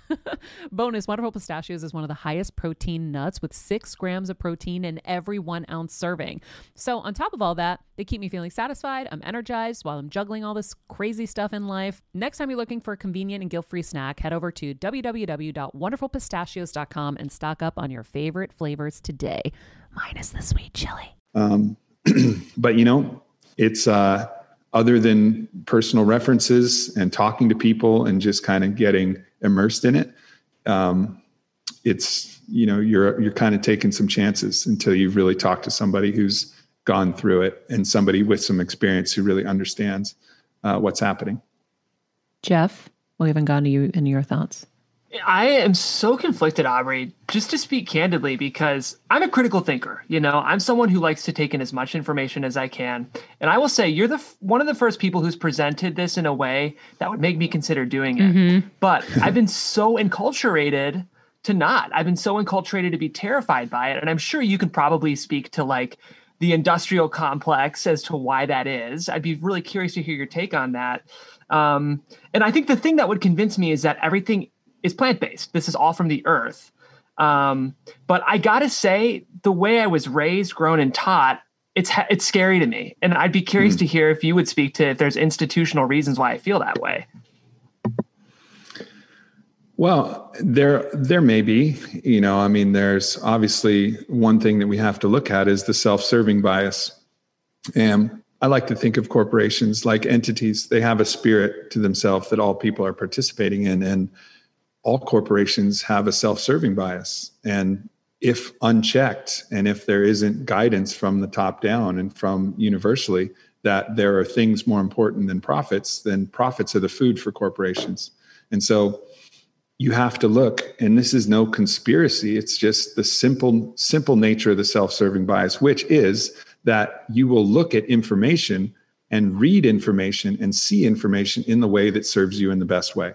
Bonus Wonderful Pistachios is one of the highest protein nuts with six grams of protein in every one ounce serving. So, on top of all that, they keep me feeling satisfied. I'm energized while I'm juggling all this crazy stuff in life. Next time you're looking for a convenient and guilt free snack, head over to www.wonderfulpistachios.com and stock up on your favorite flavors today, minus the sweet chili. Um, but you know, it's, uh, other than personal references and talking to people and just kind of getting immersed in it. Um, it's you know you're you're kind of taking some chances until you've really talked to somebody who's gone through it and somebody with some experience who really understands uh, what's happening. Jeff we haven't gone to you and your thoughts I am so conflicted, Aubrey, just to speak candidly, because I'm a critical thinker. You know, I'm someone who likes to take in as much information as I can. And I will say, you're the one of the first people who's presented this in a way that would make me consider doing it. Mm-hmm. But I've been so enculturated to not. I've been so enculturated to be terrified by it. And I'm sure you can probably speak to like the industrial complex as to why that is. I'd be really curious to hear your take on that. Um, and I think the thing that would convince me is that everything is plant based. This is all from the earth. Um, but I gotta say, the way I was raised, grown, and taught, it's it's scary to me. And I'd be curious mm. to hear if you would speak to if there's institutional reasons why I feel that way. Well, there there may be, you know, I mean, there's obviously one thing that we have to look at is the self-serving bias. And I like to think of corporations like entities. They have a spirit to themselves that all people are participating in. And all corporations have a self-serving bias. And if unchecked and if there isn't guidance from the top down and from universally that there are things more important than profits then profits are the food for corporations. And so you have to look and this is no conspiracy it's just the simple simple nature of the self-serving bias which is that you will look at information and read information and see information in the way that serves you in the best way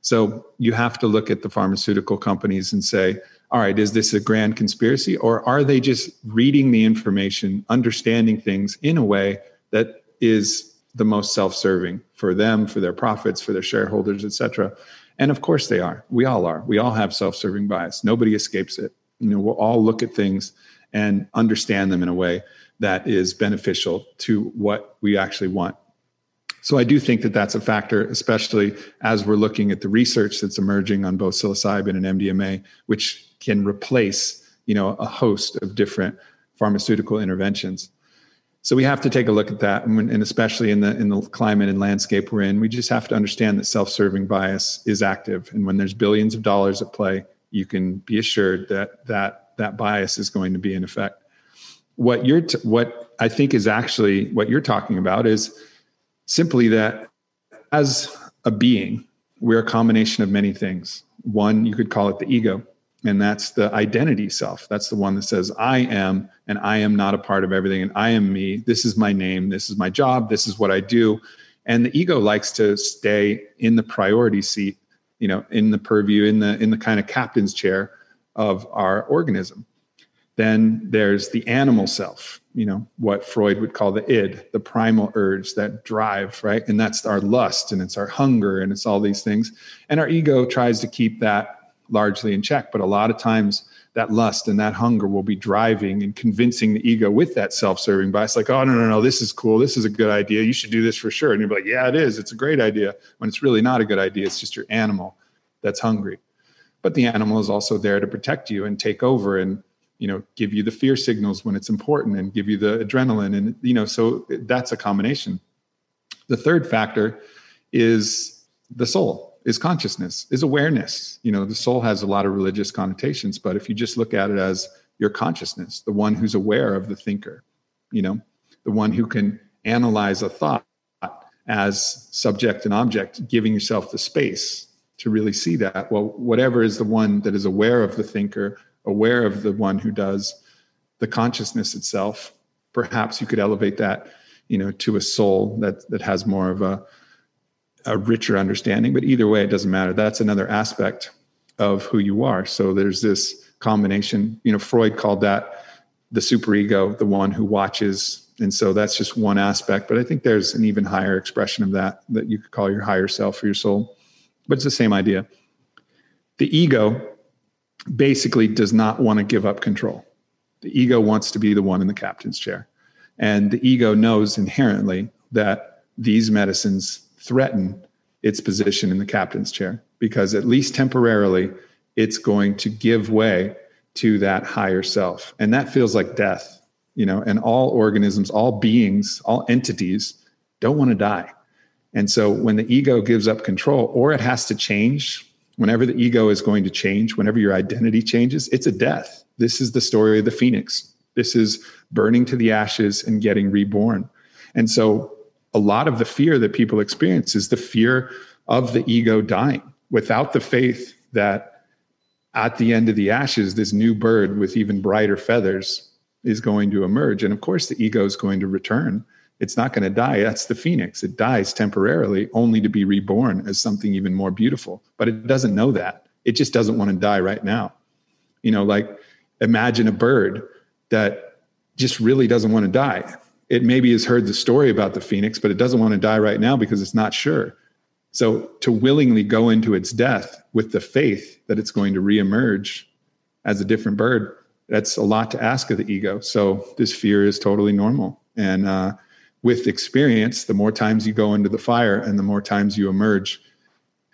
so you have to look at the pharmaceutical companies and say, all right, is this a grand conspiracy or are they just reading the information, understanding things in a way that is the most self-serving for them, for their profits, for their shareholders, et cetera? And of course they are. We all are. We all have self-serving bias. Nobody escapes it. You know, we'll all look at things and understand them in a way that is beneficial to what we actually want so I do think that that's a factor, especially as we're looking at the research that's emerging on both psilocybin and MDMA, which can replace, you know, a host of different pharmaceutical interventions. So we have to take a look at that, and especially in the in the climate and landscape we're in, we just have to understand that self-serving bias is active, and when there's billions of dollars at play, you can be assured that that that bias is going to be in effect. What you're t- what I think is actually what you're talking about is simply that as a being, we're a combination of many things. One, you could call it the ego, and that's the identity self. That's the one that says, I am, and I am not a part of everything, and I am me. This is my name. This is my job. This is what I do. And the ego likes to stay in the priority seat, you know, in the purview, in the in the kind of captain's chair of our organism. Then there's the animal self, you know, what Freud would call the id, the primal urge, that drive, right? And that's our lust and it's our hunger and it's all these things. And our ego tries to keep that largely in check. But a lot of times that lust and that hunger will be driving and convincing the ego with that self-serving bias like oh no no no this is cool this is a good idea you should do this for sure and you're like yeah it is it's a great idea when it's really not a good idea it's just your animal that's hungry but the animal is also there to protect you and take over and you know give you the fear signals when it's important and give you the adrenaline and you know so that's a combination the third factor is the soul is consciousness, is awareness. You know, the soul has a lot of religious connotations, but if you just look at it as your consciousness, the one who's aware of the thinker, you know, the one who can analyze a thought as subject and object, giving yourself the space to really see that. Well, whatever is the one that is aware of the thinker, aware of the one who does the consciousness itself, perhaps you could elevate that, you know, to a soul that that has more of a a richer understanding. But either way, it doesn't matter. That's another aspect of who you are. So there's this combination. You know, Freud called that the superego, the one who watches. And so that's just one aspect. But I think there's an even higher expression of that that you could call your higher self or your soul. But it's the same idea. The ego basically does not want to give up control. The ego wants to be the one in the captain's chair. And the ego knows inherently that these medicines threaten its position in the captain's chair because at least temporarily it's going to give way to that higher self and that feels like death you know and all organisms all beings all entities don't want to die and so when the ego gives up control or it has to change whenever the ego is going to change whenever your identity changes it's a death this is the story of the phoenix this is burning to the ashes and getting reborn and so a lot of the fear that people experience is the fear of the ego dying without the faith that at the end of the ashes, this new bird with even brighter feathers is going to emerge. And of course, the ego is going to return. It's not going to die. That's the phoenix. It dies temporarily, only to be reborn as something even more beautiful. But it doesn't know that. It just doesn't want to die right now. You know, like imagine a bird that just really doesn't want to die it maybe has heard the story about the phoenix, but it doesn't want to die right now because it's not sure. So to willingly go into its death with the faith that it's going to reemerge as a different bird, that's a lot to ask of the ego. So this fear is totally normal. And uh, with experience, the more times you go into the fire and the more times you emerge,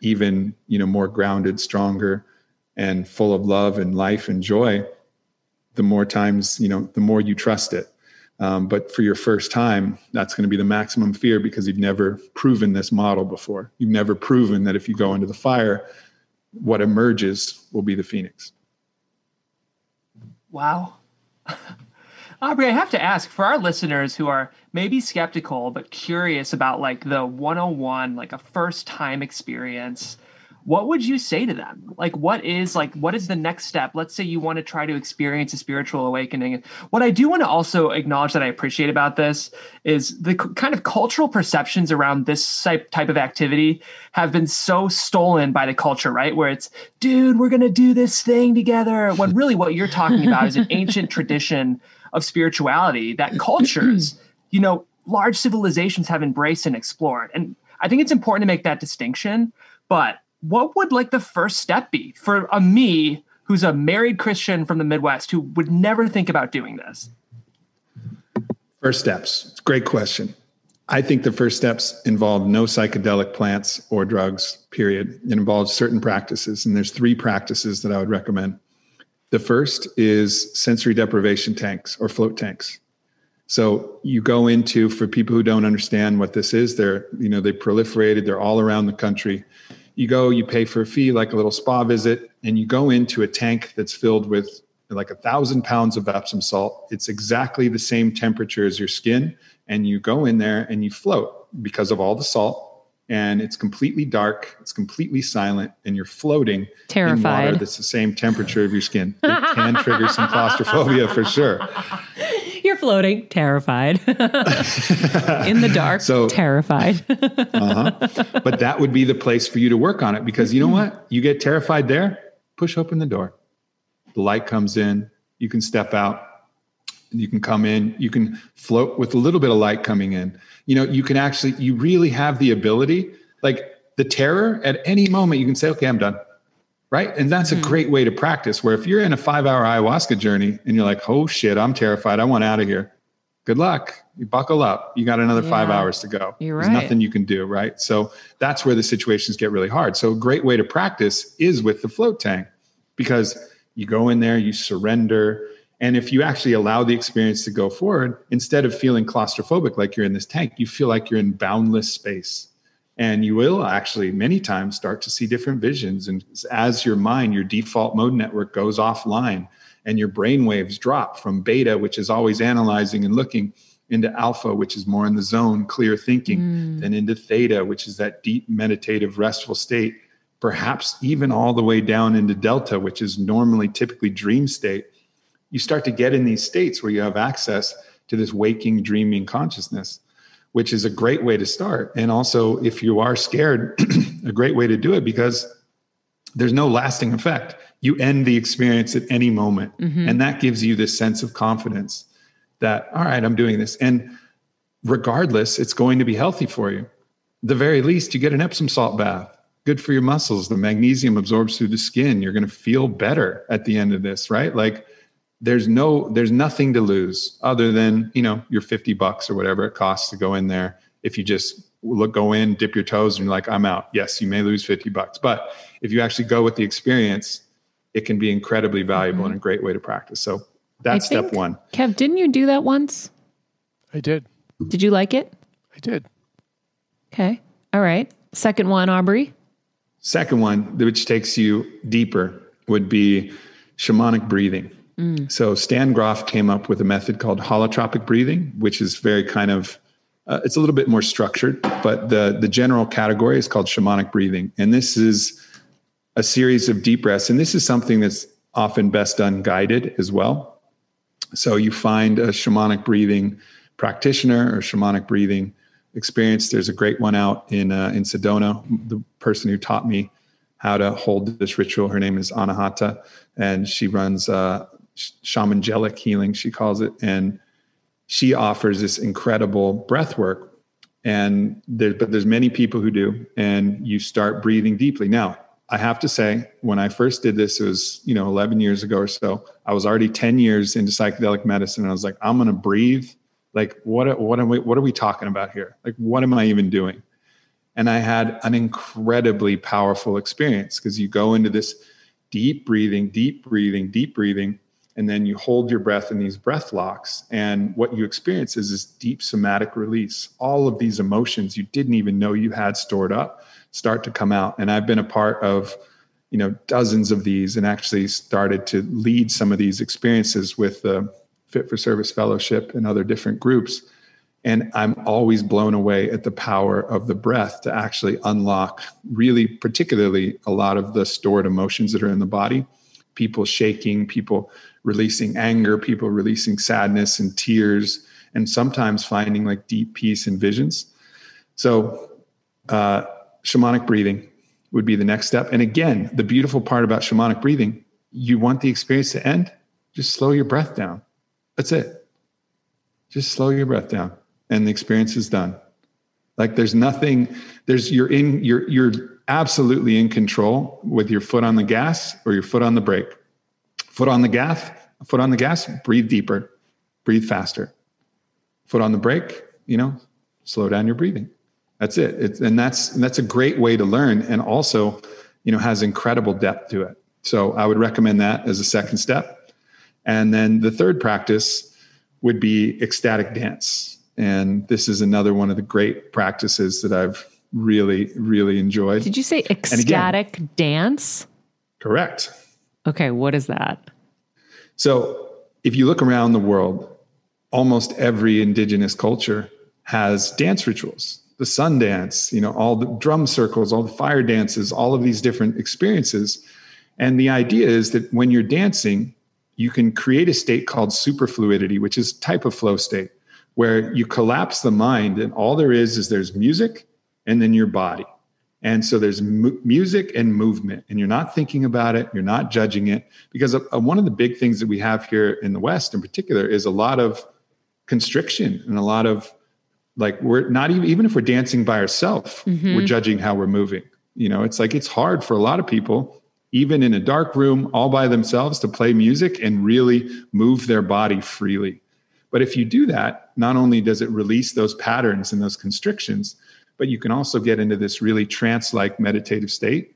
even you know more grounded, stronger, and full of love and life and joy, the more times you know, the more you trust it um, but for your first time, that's going to be the maximum fear because you've never proven this model before. You've never proven that if you go into the fire, what emerges will be the phoenix. Wow. Aubrey, I have to ask for our listeners who are maybe skeptical but curious about like the 101, like a first time experience. What would you say to them? Like what is like what is the next step? Let's say you want to try to experience a spiritual awakening. What i do want to also acknowledge that i appreciate about this is the kind of cultural perceptions around this type type of activity have been so stolen by the culture right? Where it's dude we're going to do this thing together when really what you're talking about is an ancient tradition of spirituality that cultures you know large civilizations have embraced and explored and i think it's important to make that distinction but what would like the first step be for a me who's a married Christian from the Midwest who would never think about doing this? First steps. Great question. I think the first steps involve no psychedelic plants or drugs, period. It involves certain practices. And there's three practices that I would recommend. The first is sensory deprivation tanks or float tanks. So you go into, for people who don't understand what this is, they're, you know, they proliferated, they're all around the country you go, you pay for a fee, like a little spa visit, and you go into a tank that's filled with like a thousand pounds of Epsom salt. It's exactly the same temperature as your skin. And you go in there and you float because of all the salt. And it's completely dark, it's completely silent, and you're floating Terrified. in water that's the same temperature of your skin. It can trigger some claustrophobia for sure. Floating, terrified. In the dark, So- terrified. uh-huh. But that would be the place for you to work on it because you know what? You get terrified there, push open the door. The light comes in, you can step out, you can come in, you can float with a little bit of light coming in. You know, you can actually, you really have the ability, like the terror at any moment, you can say, okay, I'm done. Right. And that's a hmm. great way to practice where if you're in a five hour ayahuasca journey and you're like, oh shit, I'm terrified, I want out of here. Good luck. You buckle up. You got another five hours to go. You're There's right. nothing you can do. Right. So that's where the situations get really hard. So a great way to practice is with the float tank because you go in there, you surrender. And if you actually allow the experience to go forward, instead of feeling claustrophobic like you're in this tank, you feel like you're in boundless space. And you will actually many times start to see different visions. And as your mind, your default mode network goes offline and your brain waves drop from beta, which is always analyzing and looking, into alpha, which is more in the zone, clear thinking, hmm. then into theta, which is that deep meditative, restful state, perhaps even all the way down into delta, which is normally typically dream state. You start to get in these states where you have access to this waking, dreaming consciousness, which is a great way to start. And also, if you are scared, a great way to do it because there's no lasting effect. You end the experience at any moment. Mm-hmm. And that gives you this sense of confidence that, all right, I'm doing this. And regardless, it's going to be healthy for you. The very least, you get an Epsom salt bath. Good for your muscles. The magnesium absorbs through the skin. You're going to feel better at the end of this, right? Like there's no, there's nothing to lose other than, you know, your 50 bucks or whatever it costs to go in there. If you just look, go in, dip your toes, and you're like, I'm out. Yes, you may lose 50 bucks. But if you actually go with the experience, it can be incredibly valuable and a mm-hmm. great way to practice. So that's step one. Kev, didn't you do that once? I did. Did you like it? I did. Okay. All right. Second one, Aubrey. Second one, which takes you deeper, would be shamanic breathing. So Stan Grof came up with a method called holotropic breathing, which is very kind of uh, it's a little bit more structured, but the the general category is called shamanic breathing, and this is a series of deep breaths, and this is something that's often best done guided as well. So you find a shamanic breathing practitioner or shamanic breathing experience. There's a great one out in uh, in Sedona. The person who taught me how to hold this ritual, her name is Anahata, and she runs uh, sh- shamangelic healing, she calls it, and she offers this incredible breath work. And there, but there's many people who do, and you start breathing deeply. Now, I have to say, when I first did this, it was you know 11 years ago or so. I was already 10 years into psychedelic medicine, and I was like, I'm going to breathe. Like, what? What are we? What are we talking about here? Like, what am I even doing? And I had an incredibly powerful experience because you go into this deep breathing, deep breathing, deep breathing, and then you hold your breath in these breath locks. And what you experience is this deep somatic release. All of these emotions you didn't even know you had stored up start to come out. And I've been a part of, you know, dozens of these and actually started to lead some of these experiences with the Fit for Service Fellowship and other different groups. And I'm always blown away at the power of the breath to actually unlock, really, particularly a lot of the stored emotions that are in the body. People shaking, people releasing anger, people releasing sadness and tears, and sometimes finding like deep peace and visions. So, uh, shamanic breathing would be the next step. And again, the beautiful part about shamanic breathing, you want the experience to end, just slow your breath down. That's it. Just slow your breath down and the experience is done. Like there's nothing, there's you're in you're you're absolutely in control with your foot on the gas or your foot on the brake. Foot on the gas, foot on the gas, breathe deeper, breathe faster. Foot on the brake, you know, slow down your breathing. That's it. It's, and that's and that's a great way to learn and also, you know, has incredible depth to it. So I would recommend that as a second step. And then the third practice would be ecstatic dance. And this is another one of the great practices that I've really, really enjoyed. Did you say again- ecstatic dance? Correct. Okay, what is that? So if you look around the world, almost every indigenous culture has dance rituals. The sun dance, you know, all the drum circles, all the fire dances, all of these different experiences. And the idea is that when you're dancing, you can create a state called superfluidity, which is type of flow state, where you collapse the mind and all there is is there's music and then your body. And so there's mu- music and movement, and you're not thinking about it, you're not judging it. Because uh, one of the big things that we have here in the West, in particular, is a lot of constriction and a lot of like we're not even even if we're dancing by ourselves, mm-hmm. we're judging how we're moving. You know, it's like it's hard for a lot of people, even in a dark room, all by themselves, to play music and really move their body freely. But if you do that, not only does it release those patterns and those constrictions, but you can also get into this really trance like meditative state.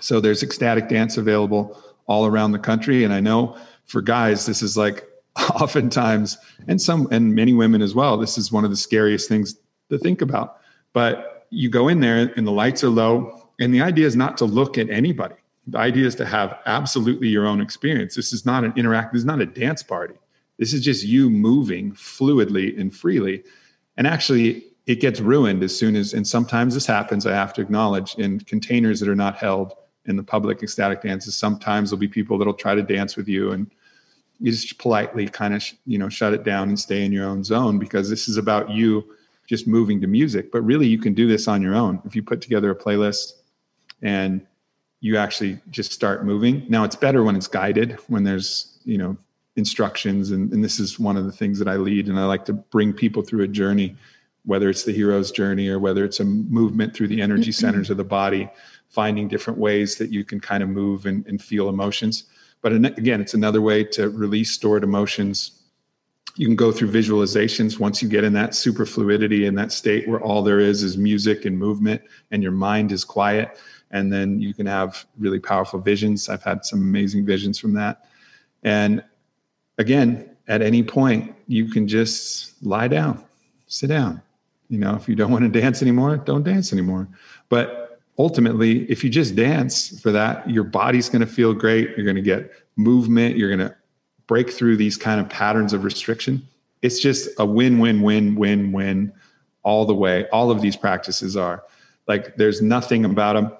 So there's ecstatic dance available all around the country. And I know for guys, this is like oftentimes, and some, and many women as well, this is one of the scariest things to think about. But you go in there and the lights are low. And the idea is not to look at anybody. The idea is to have absolutely your own experience. This is not an interact, this is not a dance party. This is just you moving fluidly and freely. And actually, it gets ruined as soon as, and sometimes this happens, I have to acknowledge, in containers that are not held in the public ecstatic dances. Sometimes there'll be people that'll try to dance with you and you just politely kind of, you know, shut it down and stay in your own zone because this is about you just moving to music. But really, you can do this on your own. If you put together a playlist and you actually just start moving. Now, it's better when it's guided, when there's, you know, instructions. And, and this is one of the things that I lead. And I like to bring people through a journey whether it's the hero's journey or whether it's a movement through the energy mm-hmm. centers of the body, finding different ways that you can kind of move and, and feel emotions. But again, it's another way to release stored emotions. You can go through visualizations once you get in that super fluidity in that state where all there is is music and movement and your mind is quiet. And then you can have really powerful visions. I've had some amazing visions from that. And again, at any point, you can just lie down, sit down, you know, if you don't want to dance anymore, don't dance anymore. But ultimately, if you just dance for that, your body's going to feel great. You're going to get movement. You're going to break through these kind of patterns of restriction. It's just a win, win, win, win, win all the way. All of these practices are like there's nothing about them.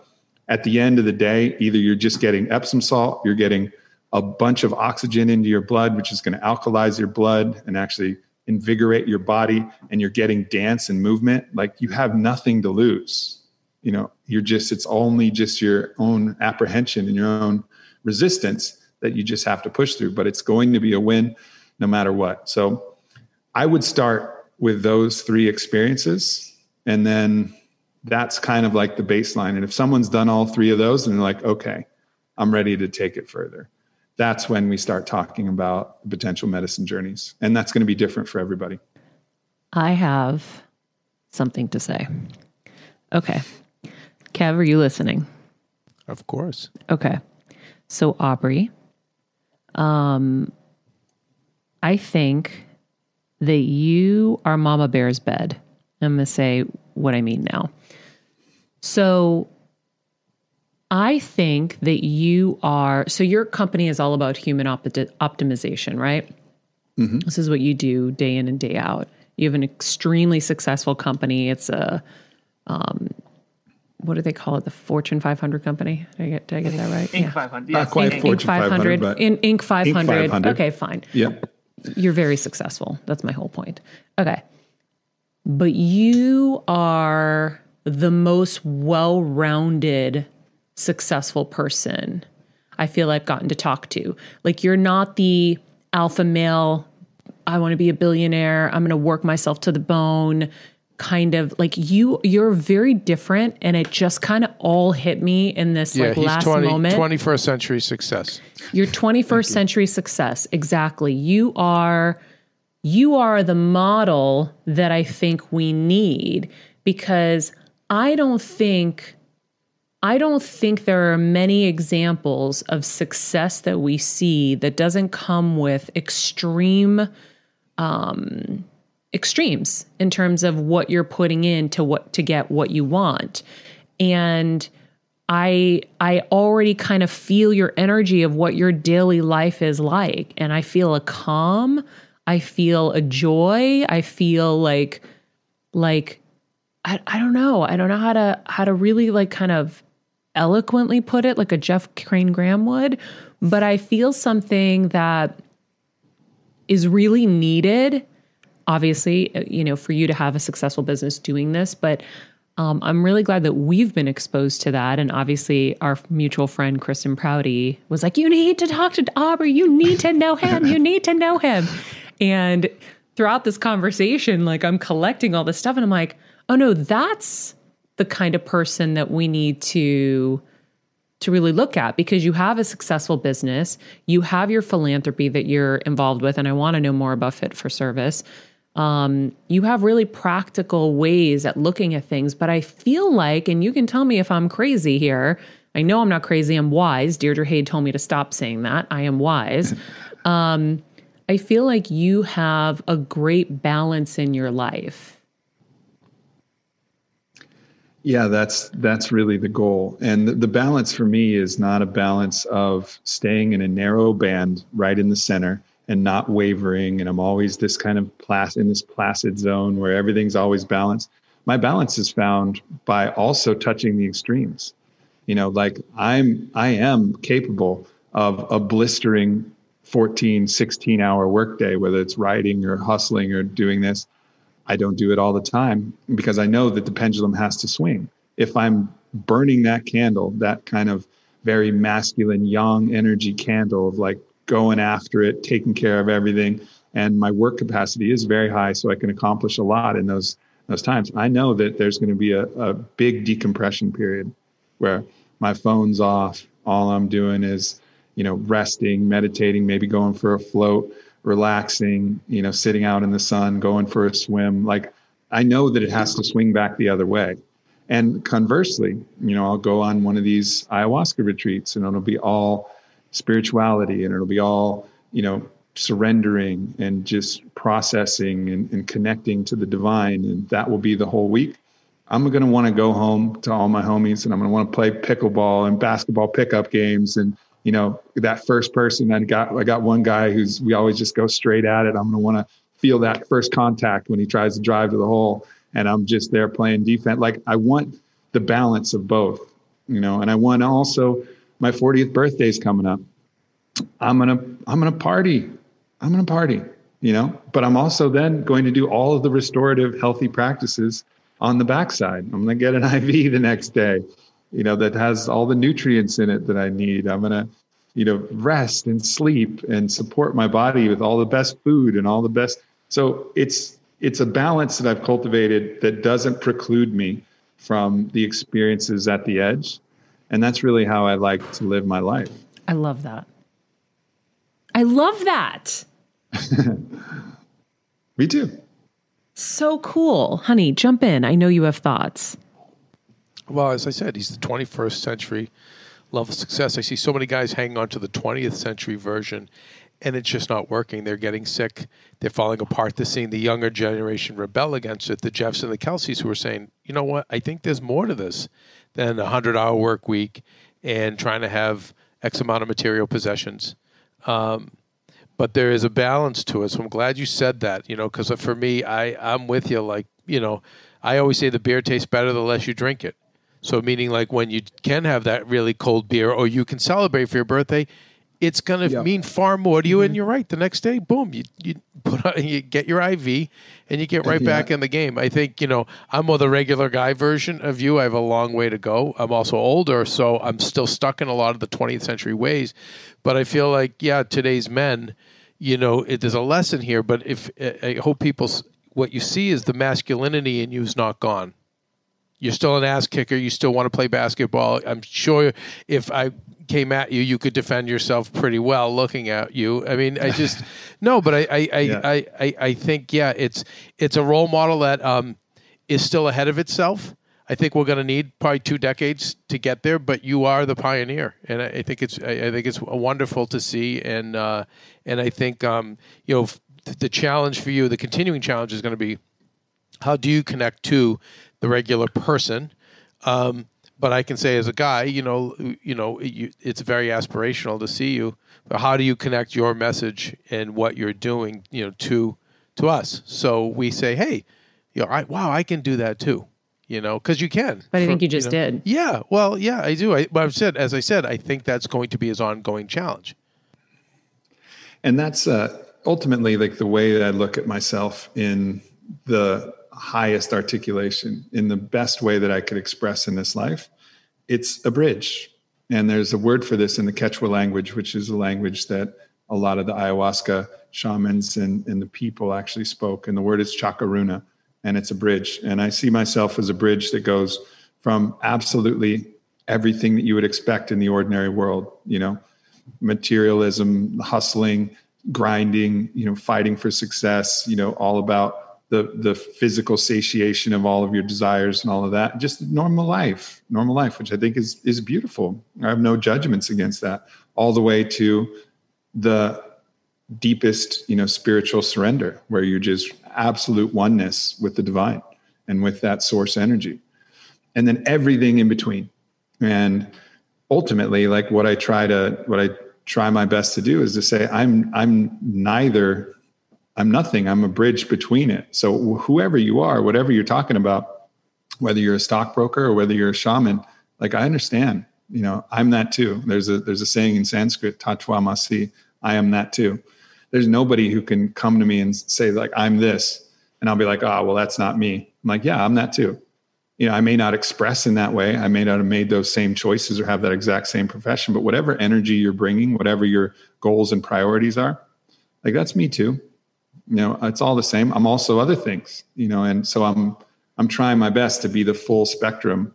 At the end of the day, either you're just getting Epsom salt, you're getting a bunch of oxygen into your blood, which is going to alkalize your blood and actually invigorate your body and you're getting dance and movement, like you have nothing to lose. You know, you're just, it's only just your own apprehension and your own resistance that you just have to push through, but it's going to be a win no matter what. So I would start with those three experiences and then that's kind of like the baseline. And if someone's done all three of those and they're like, okay, I'm ready to take it further that's when we start talking about potential medicine journeys. And that's going to be different for everybody. I have something to say. Okay. Kev, are you listening? Of course. Okay. So Aubrey, um, I think that you are Mama Bear's bed. I'm going to say what I mean now. So I think that you are, so your company is all about human op- optimization, right? Mm-hmm. This is what you do day in and day out. You have an extremely successful company. It's a, um, what do they call it? The Fortune 500 company. Did I get, did I get that right? Inc. Yeah. 500. Yes. Not quite Inc. Fortune 500. 500 in Inc. 500. Inc. 500. Okay, fine. Yep. You're very successful. That's my whole point. Okay. But you are the most well rounded successful person I feel I've gotten to talk to. Like you're not the alpha male, I want to be a billionaire, I'm going to work myself to the bone kind of like you you're very different and it just kind of all hit me in this yeah, like last 20, moment. 21st century success. You're 21st century success exactly. You are you are the model that i think we need because i don't think I don't think there are many examples of success that we see that doesn't come with extreme um, extremes in terms of what you're putting in to what to get what you want. And I I already kind of feel your energy of what your daily life is like and I feel a calm, I feel a joy, I feel like like I, I don't know. I don't know how to how to really like kind of eloquently put it like a Jeff Crane Graham would, but I feel something that is really needed. Obviously, uh, you know, for you to have a successful business doing this, but um, I'm really glad that we've been exposed to that. And obviously, our mutual friend Kristen Prouty was like, "You need to talk to Aubrey. You need to know him. You need to know him." And throughout this conversation, like I'm collecting all this stuff, and I'm like, "Oh no, that's the kind of person that we need to." to really look at because you have a successful business, you have your philanthropy that you're involved with, and I want to know more about Fit for Service. Um, you have really practical ways at looking at things, but I feel like, and you can tell me if I'm crazy here. I know I'm not crazy. I'm wise. Deirdre Hade told me to stop saying that. I am wise. Um, I feel like you have a great balance in your life. Yeah, that's that's really the goal. And the, balance for me is not a balance of staying in a narrow band right in the center and not wavering and I'm always this kind of placid in this placid zone where everything's always balanced. My balance is found by also touching the extremes. You know, like I'm I am capable of a blistering 14, 16 hour workday, whether it's writing or hustling or doing this I don't do it all the time because I know that the pendulum has to swing. If I'm burning that candle, that kind of very masculine, young energy candle of like going after it, taking care of everything, and my work capacity is very high, so I can accomplish a lot in those those times. I know that there's going to be a, a big decompression period where my phone's off. All I'm doing is, you know, resting, meditating, maybe going for a float relaxing, you know, sitting out in the sun, going for a swim. Like I know that it has to swing back the other way. And conversely, you know, I'll go on one of these ayahuasca retreats and it'll be all spirituality and it'll be all, you know, surrendering and just processing and, and connecting to the divine. And that will be the whole week. I'm going to want to go home to all my homies and I'm going to want to play pickleball and basketball pickup games and you know, that first person I got, I got one guy who's, we always just go straight at it. I'm going to want to feel that first contact when he tries to drive to the hole. And I'm just there playing defense. Like I want the balance of both, you know, and I want also my 40th birthday is coming up. I'm going to, I'm going to party. I'm going to party, you know, but I'm also then going to do all of the restorative healthy practices on the backside. I'm going to get an IV the next day you know, that has all the nutrients in it that I need. I'm going to, you know, rest and sleep and support my body with all the best food and all the best. So it's, it's a balance that I've cultivated that doesn't preclude me from the experiences at the edge. And that's really how I like to live my life. I love that. I love that. Me too. So cool. Honey, jump in. I know you have thoughts. Well, as I said, he's the 21st century level of success. I see so many guys hanging on to the 20th century version, and it's just not working. They're getting sick. They're falling apart. They're seeing the younger generation rebel against it. The Jeffs and the Kelseys who are saying, you know what? I think there's more to this than a 100 hour work week and trying to have X amount of material possessions. Um, but there is a balance to it. So I'm glad you said that, you know, because for me, I, I'm with you. Like, you know, I always say the beer tastes better the less you drink it. So, meaning like when you can have that really cold beer or you can celebrate for your birthday, it's going to yep. mean far more to you. Mm-hmm. And you're right. The next day, boom, you, you put on, you get your IV and you get right yeah. back in the game. I think, you know, I'm more the regular guy version of you. I have a long way to go. I'm also older, so I'm still stuck in a lot of the 20th century ways. But I feel like, yeah, today's men, you know, it, there's a lesson here. But if I hope people, what you see is the masculinity in you is not gone you're still an ass kicker. You still want to play basketball. I'm sure if I came at you, you could defend yourself pretty well looking at you. I mean, I just no, but I I, I, yeah. I, I, I, think yeah, it's it's a role model that um, is still ahead of itself. I think we're going to need probably two decades to get there, but you are the pioneer, and I, I think it's I, I, think it's wonderful to see, and uh, and I think um, you know the challenge for you, the continuing challenge is going to be how do you connect to the regular person. Um, but I can say as a guy, you know, you know, you, it's very aspirational to see you. But how do you connect your message and what you're doing, you know, to to us? So we say, hey, you know, I, wow, I can do that too. you know, because you can. But I For- think you just know- did. Yeah, well, yeah, I do. I, but I've said, as I said, I think that's going to be his ongoing challenge. and that's uh, ultimately like the way that I look at myself in the highest articulation, in the best way that I could express in this life. It's a bridge, and there's a word for this in the Quechua language, which is a language that a lot of the ayahuasca shamans and, and the people actually spoke, and the word is chakaruna, and it's a bridge. And I see myself as a bridge that goes from absolutely everything that you would expect in the ordinary world, you know, materialism, hustling, grinding, you know, fighting for success, you know, all about the the physical satiation of all of your desires and all of that. Just normal life, normal life, which I think is is beautiful. I have no judgments against that. All the way to the deepest, you know, spiritual surrender, where you're just absolute oneness with the divine and with that source energy. And then everything in between. And ultimately like what i try to what i try my best to do is to say i'm i'm neither i'm nothing i'm a bridge between it. So whoever you are whatever you're talking about whether you're a stockbroker or whether you're a shaman like i understand you know i'm that too. There's a there's a saying in sanskrit tat tvam asi i am that too. There's nobody who can come to me and say like i'm this and i'll be like oh well that's not me. I'm like yeah i'm that too. You know, I may not express in that way. I may not have made those same choices or have that exact same profession, but whatever energy you're bringing, whatever your goals and priorities are, like that's me too. You know, it's all the same. I'm also other things, you know, and so I'm I'm trying my best to be the full spectrum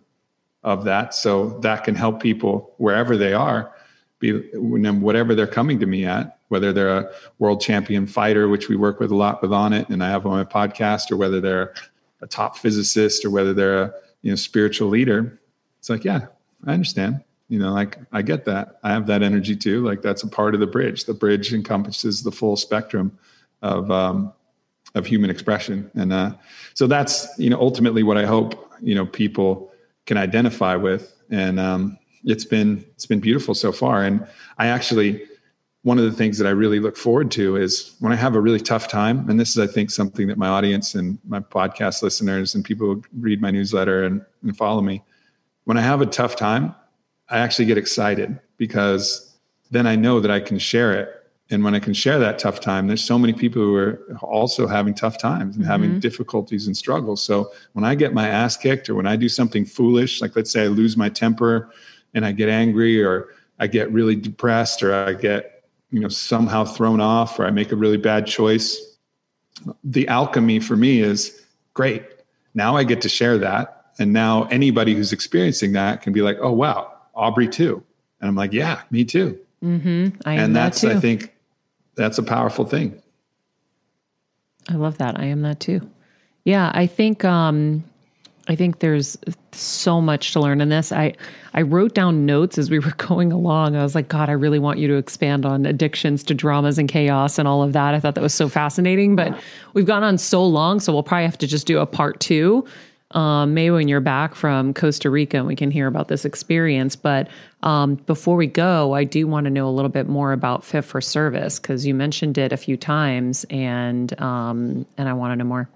of that. So that can help people wherever they are be whatever they're coming to me at whether they're a world champion fighter which we work with a lot with Onnit and i have on my podcast or whether they're a top physicist or whether they're a you know spiritual leader. It's like yeah i understand. You know like i get that. I have that energy too. Like that's a part of the bridge. The bridge encompasses the full spectrum of um of human expression and uh so that's you know ultimately what i hope you know people can identify with and um it's been it's been beautiful so far and i actually one of the things that I really look forward to is when I have a really tough time, and this is, I think, something that my audience and my podcast listeners and people who read my newsletter and, and follow me, when I have a tough time, I actually get excited because then I know that I can share it. And when I can share that tough time, there's so many people who are also having tough times and having difficulties and struggles. So when I get my ass kicked or when I do something foolish, like let's say I lose my temper and I get angry or I get really depressed or I get you know somehow thrown off or i make a really bad choice the alchemy for me is great now i get to share that and now anybody who's experiencing that can be like oh wow aubrey too and i'm like yeah me too Mm-hmm. I am and that that's too. i think that's a powerful thing I love that. I am that too. Yeah, I think um I think there's so much to learn in this. I I wrote down notes as we were going along. I was like, God, I really want you to expand on addictions to dramas and chaos and all of that. I thought that was so fascinating, but we've gone on so long, so we'll probably have to just do a part two. Um, maybe when you're back from Costa Rica and we can hear about this experience. But um, before we go, I do want to know a little bit more about Fit for Service because you mentioned it a few times, and um, and I want to know more.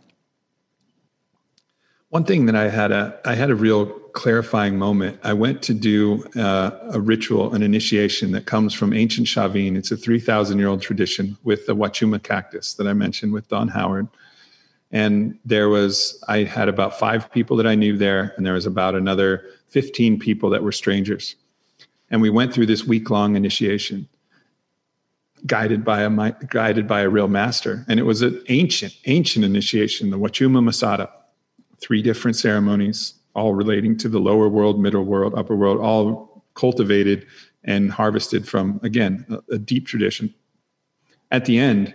One thing that I had a I had a real clarifying moment. I went to do uh, a ritual, an initiation that comes from ancient Chavin. It's a three thousand year old tradition with the Wachuma cactus that I mentioned with Don Howard. And there was I had about five people that I knew there, and there was about another fifteen people that were strangers. And we went through this week long initiation, guided by a guided by a real master. And it was an ancient ancient initiation, the Wachuma Masada three different ceremonies, all relating to the lower world, middle world, upper world, all cultivated and harvested from, again, a, a deep tradition. At the end,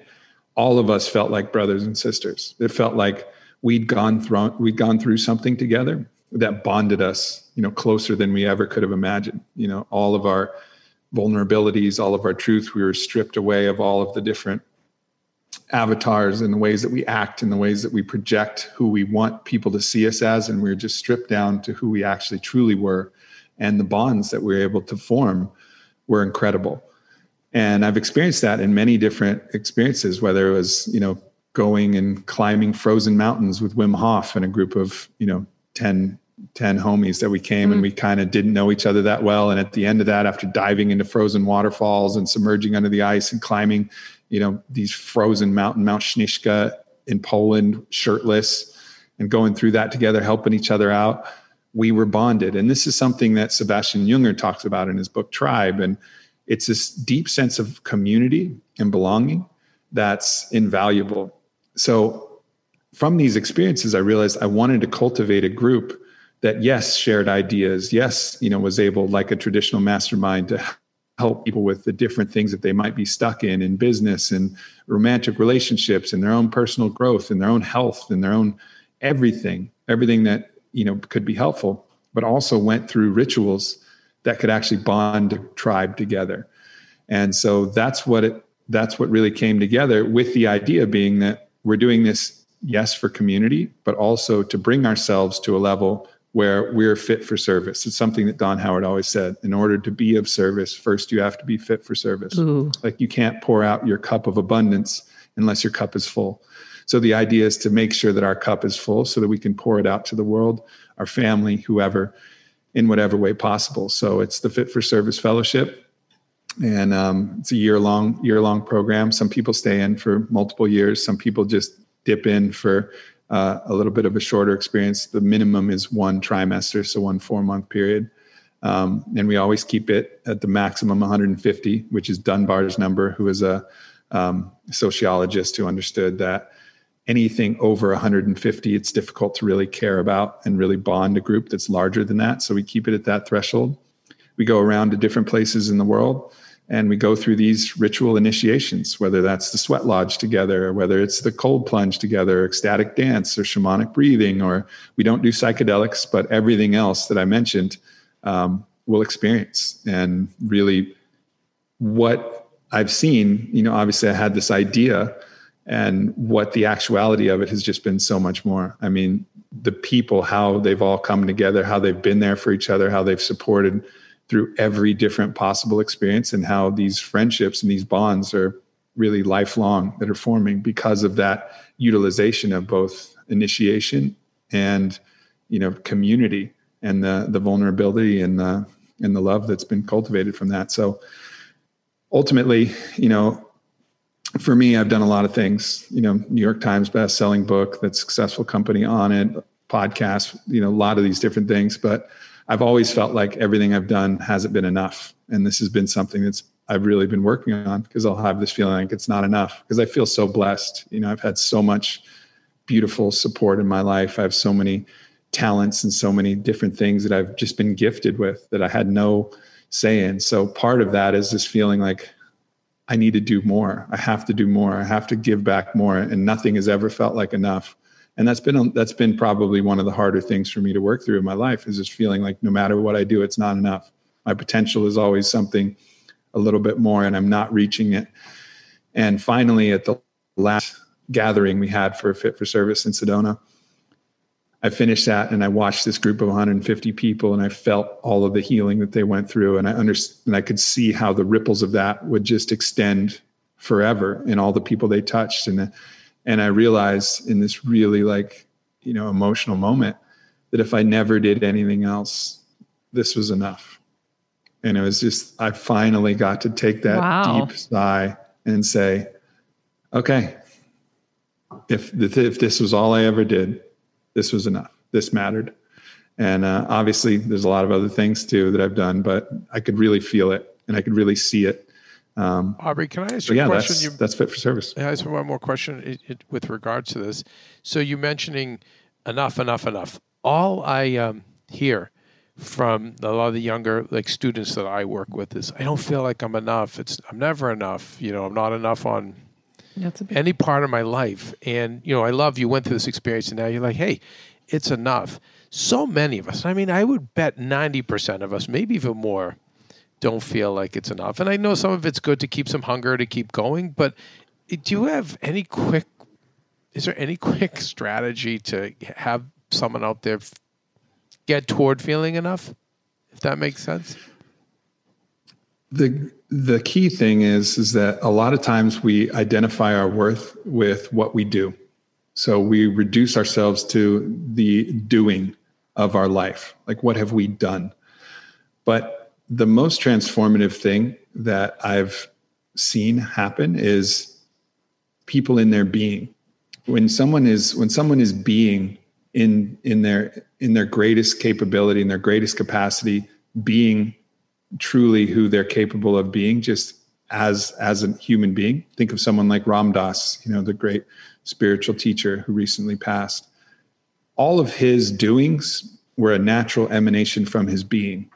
all of us felt like brothers and sisters. It felt like we'd gone through we'd gone through something together that bonded us, you know, closer than we ever could have imagined. You know, all of our vulnerabilities, all of our truth, we were stripped away of all of the different avatars and the ways that we act and the ways that we project who we want people to see us as and we are just stripped down to who we actually truly were and the bonds that we were able to form were incredible and i've experienced that in many different experiences whether it was you know going and climbing frozen mountains with wim hof and a group of you know 10, 10 homies that we came mm. and we kind of didn't know each other that well. And at the end of that, after diving into frozen waterfalls and submerging under the ice and climbing, you know, these frozen mountain, Mount Śnieżka in Poland, shirtless, and going through that together, helping each other out, we were bonded. And this is something that Sebastian Junger talks about in his book Tribe. And it's this deep sense of community and belonging that's invaluable. So from these experiences, I realized I wanted to cultivate a group that, yes, shared ideas, yes, you know, was able, like a traditional mastermind, to help people with the different things that they might be stuck in in business and romantic relationships and their own personal growth and their own health and their own everything, everything that you know could be helpful, but also went through rituals that could actually bond a tribe together. And so that's what it that's what really came together with the idea being that we're doing this yes for community, but also to bring ourselves to a level where we're fit for service. It's something that Don Howard always said. In order to be of service, first you have to be fit for service. Ooh. Like you can't pour out your cup of abundance unless your cup is full. So the idea is to make sure that our cup is full so that we can pour it out to the world, our family, whoever, in whatever way possible. So it's the Fit for Service Fellowship. And um, it's a year long, year long program. Some people stay in for multiple years. Some people just dip in for uh, a little bit of a shorter experience. The minimum is one trimester, so one four month period. Um, and we always keep it at the maximum 150, which is Dunbar's number, who is a um, sociologist who understood that anything over 150, it's difficult to really care about and really bond a group that's larger than that. So we keep it at that threshold. We go around to different places in the world and we go through these ritual initiations, whether that's the sweat lodge together, whether it's the cold plunge together, ecstatic dance, or shamanic breathing, or we don't do psychedelics, but everything else that I mentioned um, we'll experience. And really, what I've seen, you know, obviously I had this idea, and what the actuality of it has just been so much more. I mean, the people, how they've all come together, how they've been there for each other, how they've supported through every different possible experience and how these friendships and these bonds are really lifelong that are forming because of that utilization of both initiation and you know community and the the vulnerability and the and the love that's been cultivated from that so ultimately you know for me i've done a lot of things you know new york times best selling book that successful company Onnit podcast you know a lot of these different things but I've always felt like everything I've done hasn't been enough. And this has been something that's I've really been working on because I'll have this feeling like it's not enough because I feel so blessed. You know, I've had so much beautiful support in my life. I have so many talents and so many different things that I've just been gifted with that I had no say in. So part of that is this feeling like I need to do more. I have to do more. I have to give back more. And nothing has ever felt like enough and that's been that's been probably one of the harder things for me to work through in my life is just feeling like no matter what I do, it's not enough. My potential is always something a little bit more, and I'm not reaching it. And finally, at the last gathering we had for Fit for Service in Sedona, I finished that and I watched this group of 150 people and I felt all of the healing that they went through. And I understand and I could see how the ripples of that would just extend forever in all the people they touched. And and i realized in this really like you know emotional moment that if i never did anything else this was enough. And it was just i finally got to take that wow. deep sigh and say okay if if this was all i ever did this was enough this mattered and uh, obviously there's a lot of other things too that i've done but i could really feel it and i could really see it um, Aubrey, can I ask you yeah, a question? That's, you, that's fit for service. Yeah, I ask one more question it, it, with regards to this. So you mentioning enough, enough, enough. All I um, hear from a lot of the younger like students that I work with is I don't feel like I'm enough. It's I'm never enough. You know, I'm not enough on any part of my life. And you know, I love you went through this experience, and now you're like, hey, it's enough. So many of us. I mean, I would bet ninety percent of us, maybe even more, don't feel like it's enough. And I know some of it's good to keep some hunger to keep going, but do you have any quick is there any quick strategy to have someone out there get toward feeling enough? If that makes sense. The the key thing is is that a lot of times we identify our worth with what we do. So we reduce ourselves to the doing of our life. Like, what have we done? But the most transformative thing that I've seen happen is people in their being. When someone is when someone is being in in their in their greatest capability, in their greatest capacity, being truly who they're capable of being, just as as a human being. Think of someone like Ram Dass, you know, the great spiritual teacher who recently passed. All of his doings were a natural emanation from his being.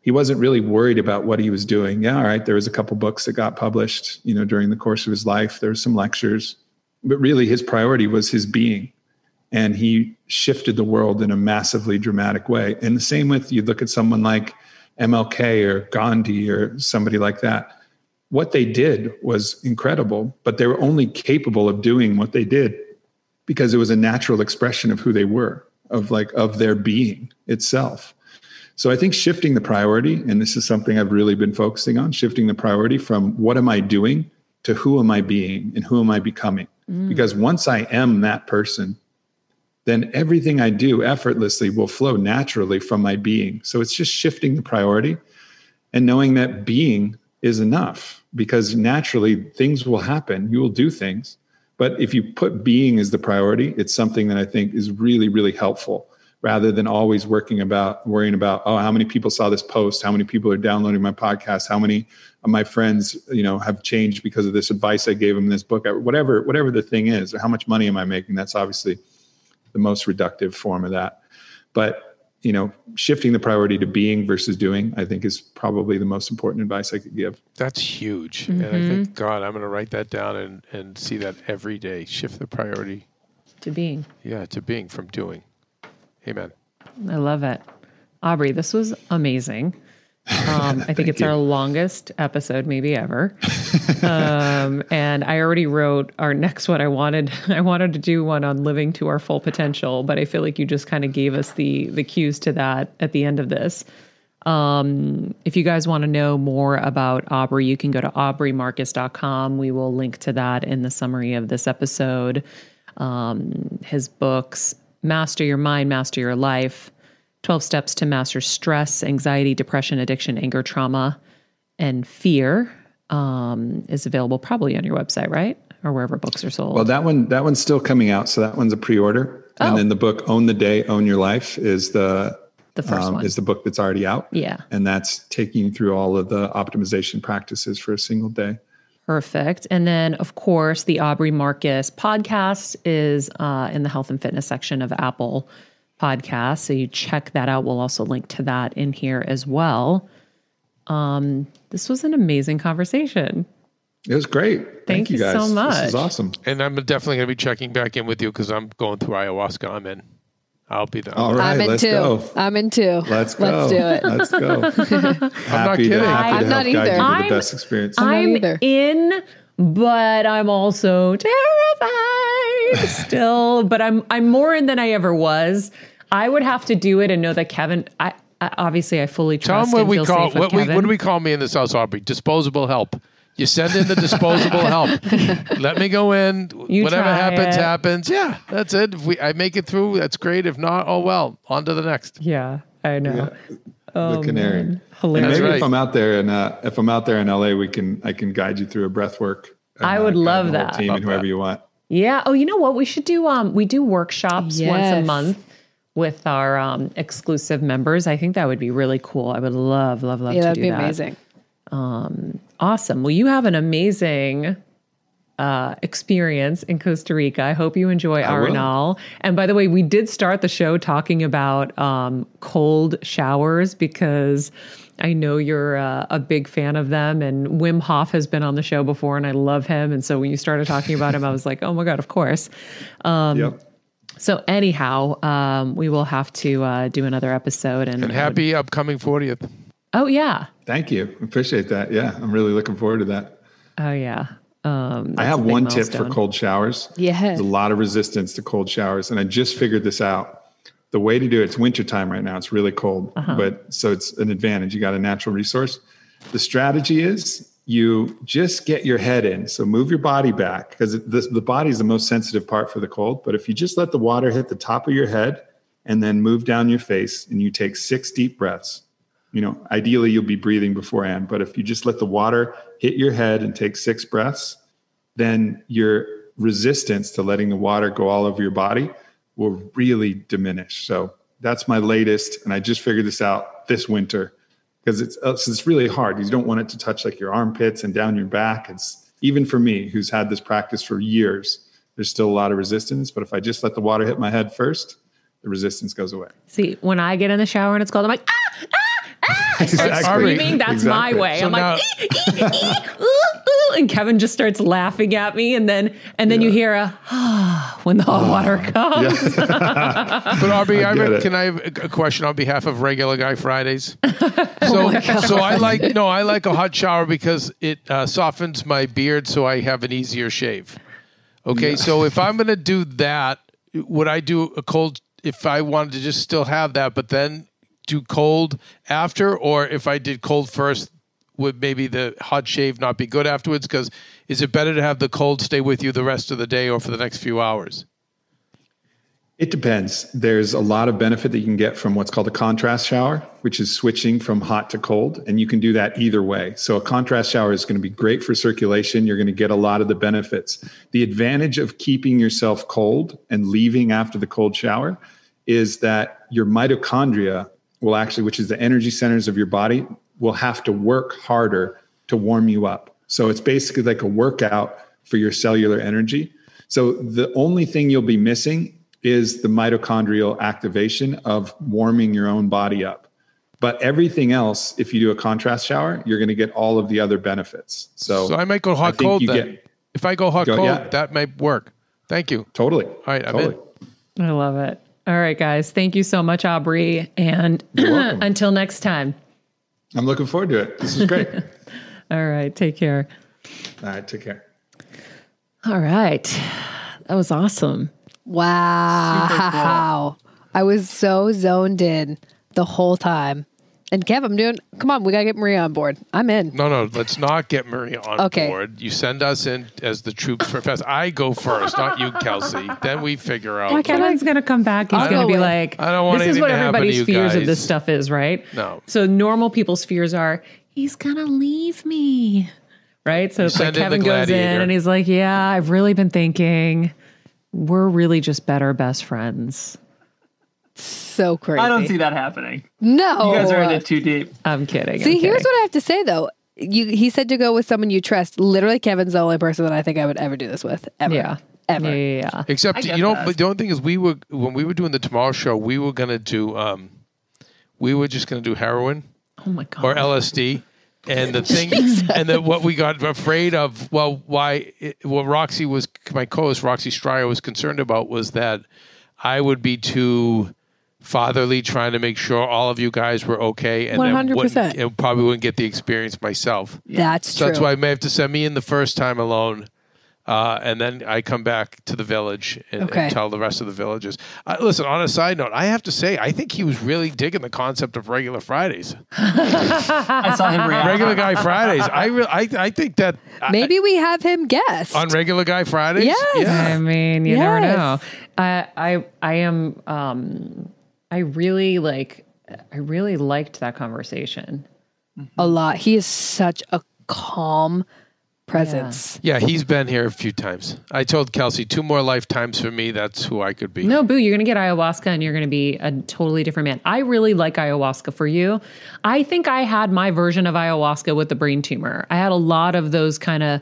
He wasn't really worried about what he was doing. Yeah, all right, there was a couple books that got published, you know, during the course of his life. There were some lectures, but really his priority was his being. And he shifted the world in a massively dramatic way. And the same with you look at someone like MLK or Gandhi or somebody like that what they did was incredible, but they were only capable of doing what they did because it was a natural expression of who they were, of like of their being itself. So I think shifting the priority, and this is something I've really been focusing on, shifting the priority from what am I doing to who am I being and who am I becoming? Mm. Because once I am that person, then everything I do effortlessly will flow naturally from my being. So it's just shifting the priority and knowing that being is enough because naturally things will happen. You will do things. But if you put being as the priority, it's something that I think is really, really helpful rather than always working about worrying about oh how many people saw this post how many people are downloading my podcast how many of my friends you know have changed because of this advice i gave them in this book whatever whatever the thing is or how much money am i making that's obviously the most reductive form of that but you know, shifting the priority to being versus doing, I think is probably the most important advice I could give. That's huge. Mm-hmm. And I think, mm-hmm. God, I'm going to write that down and, and see that every day. Shift the priority to being. Yeah, to being from doing. Amen. I love it. Aubrey, this was amazing. Um, I think it's you. our longest episode, maybe ever. um, and I already wrote our next one. I wanted I wanted to do one on living to our full potential, but I feel like you just kind of gave us the the cues to that at the end of this. Um, if you guys want to know more about Aubrey, you can go to aubreymarcus.com. We will link to that in the summary of this episode. Um, his books, Master Your Mind, Master Your Life 12 Steps to Master Stress, Anxiety, Depression, Addiction, Anger, Trauma, and Fear um, is available probably on your website, right? Or wherever books are sold. Well, that one that one's still coming out, so that one's a pre-order. Oh. And then the book "Own the Day, Own Your Life" is the the first um, one is the book that's already out. Yeah, and that's taking you through all of the optimization practices for a single day. Perfect. And then, of course, the Aubrey Marcus podcast is uh, in the health and fitness section of Apple podcast. So you check that out. We'll also link to that in here as well. Um, this was an amazing conversation. It was great. Thank, Thank you, you so much. This is awesome. And I'm definitely going to be checking back in with you because I'm going through ayahuasca. I'm in. I'll be there. All right, I'm in let's too. Go. I'm in too. Let's go. Let's do it. Let's go. I'm not kidding. To, happy I'm not either. I'm, the best experience. I'm, I'm in, but I'm also terrified still. but I'm I'm more in than I ever was. I would have to do it and know that Kevin. I, I obviously I fully trust. Tell him what we call what, we, what do we call me in this house, Aubrey? Disposable help. You send in the disposable help. Let me go in. You Whatever happens, it. happens. Yeah, that's it. If we I make it through, that's great. If not, oh well. On to the next. Yeah, I know. Yeah. Oh, the canary. Man. Hilarious. maybe right. if I'm out there and uh, if I'm out there in LA, we can I can guide you through a breath work. I would uh, love that. Team and whoever that. you want. Yeah. Oh, you know what? We should do. Um, we do workshops yes. once a month with our um, exclusive members. I think that would be really cool. I would love, love, love yeah, to that'd do be that. amazing. Um, awesome. Well, you have an amazing uh, experience in Costa Rica. I hope you enjoy Arenal. And by the way, we did start the show talking about um, cold showers because I know you're uh, a big fan of them. And Wim Hof has been on the show before, and I love him. And so when you started talking about him, I was like, oh my God, of course. Um, yep. So anyhow, um, we will have to uh, do another episode. And, and happy upcoming 40th. Oh yeah. Thank you. Appreciate that. Yeah, I'm really looking forward to that. Oh yeah. Um, I have one milestone. tip for cold showers. Yeah. There's a lot of resistance to cold showers, and I just figured this out. The way to do it, it's wintertime right now. It's really cold, uh-huh. but so it's an advantage. You got a natural resource. The strategy is you just get your head in. So move your body back because the, the body is the most sensitive part for the cold. But if you just let the water hit the top of your head and then move down your face and you take six deep breaths. You know, ideally you'll be breathing beforehand, but if you just let the water hit your head and take six breaths, then your resistance to letting the water go all over your body will really diminish. So that's my latest, and I just figured this out this winter because it's it's really hard. You don't want it to touch like your armpits and down your back. It's even for me, who's had this practice for years. There's still a lot of resistance, but if I just let the water hit my head first, the resistance goes away. See, when I get in the shower and it's cold, I'm like, ah, ah, ah. I start Exactly. screaming. That's Exactly. my way. So I'm now- like, "Ee, ee, ee, ooh, ooh," and Kevin just starts laughing at me, and then and then you hear a ah when the hot water comes. But Aubrey, I, I get re- it. can I have a a question on behalf of Regular Guy Fridays? Oh So, so I like no, I like a hot shower because it uh, softens my beard, so I have an easier shave. Okay, so if I'm gonna do that, would I do a cold? If I wanted to just still have that, but then do cold after, or if I did cold first, would maybe the hot shave not be good afterwards? Because is it better to have the cold stay with you the rest of the day or for the next few hours? It depends. There's a lot of benefit that you can get from what's called a contrast shower, which is switching from hot to cold. And you can do that either way. So, a contrast shower is going to be great for circulation. You're going to get a lot of the benefits. The advantage of keeping yourself cold and leaving after the cold shower is that your mitochondria will actually, which is the energy centers of your body, will have to work harder to warm you up. So, it's basically like a workout for your cellular energy. So, the only thing you'll be missing is the mitochondrial activation of warming your own body up. But everything else, if you do a contrast shower, you're going to get all of the other benefits. So, So I might go hot cold then. get- if I go hot Go- cold, yeah. that might work. Thank you. totally. All right, I'm totally. in. I love it. All right, guys. Thank you so much, Aubrey. And until next time. I'm looking forward to it. This is great. All right. Take care. all right, take care. All right. That was awesome. Wow. I was so zoned in the whole time. And Kev, I'm doing, come on, we got to get Maria on board. I'm in. No, no, let's not get Maria on Okay. board. You send us in as the troops for fest. I go first, not you, Kelsey. Then we figure out. Like Kevin's gonna come back. He's I'll gonna go be with- like, I don't want This is anything what to happen to everybody's you fears of this stuff is, right? No. So normal people's fears are he's gonna leave me, right? So it's like send in the Kevin goes in gladiator. and he's like, "Yeah, I've really been thinking. We're really just better best friends." So crazy. I don't see that happening. No. You guys are in it too deep. I'm kidding. See, I'm here's kidding. what I have to say though. You, he said to go with someone you trust. Literally, Kevin's the only person that I think I would ever do this with. Ever. Yeah. Ever. Yeah, yeah, yeah. Except you know, that. but the only thing is, we were when we were doing the Tomorrow Show, we were gonna do, um, we were just gonna do heroin Oh my god. or LSD. And the thing, and then what we got afraid of, well, why, it, what Roxy was, my co-host Roxy Stryer was concerned about was that I would be too fatherly, trying to make sure all of you guys were okay, and 100%. wouldn't- and probably wouldn't get the experience myself. That's So true. that's why I may have to send me in the first time alone. Uh, and then I come back to the village and, and tell the rest of the villagers. Uh, listen, on a side note, I have to say, I think he was really digging the concept of regular Fridays, I saw him react. regular guy Fridays. I re- I, I think that I- Maybe we have him guest. on regular guy Fridays. Yes. Yeah. I mean, you never know. I I I am um I really like I really liked that conversation. a lot. He is such a calm presence. Yeah, he's been here a few times. I told Kelsey two more lifetimes for me. That's who I could be. No, boo, you're going to get ayahuasca and you're going to be a totally different man. I really like ayahuasca for you. I think I had my version of ayahuasca with the brain tumor. I had a lot of those kind of,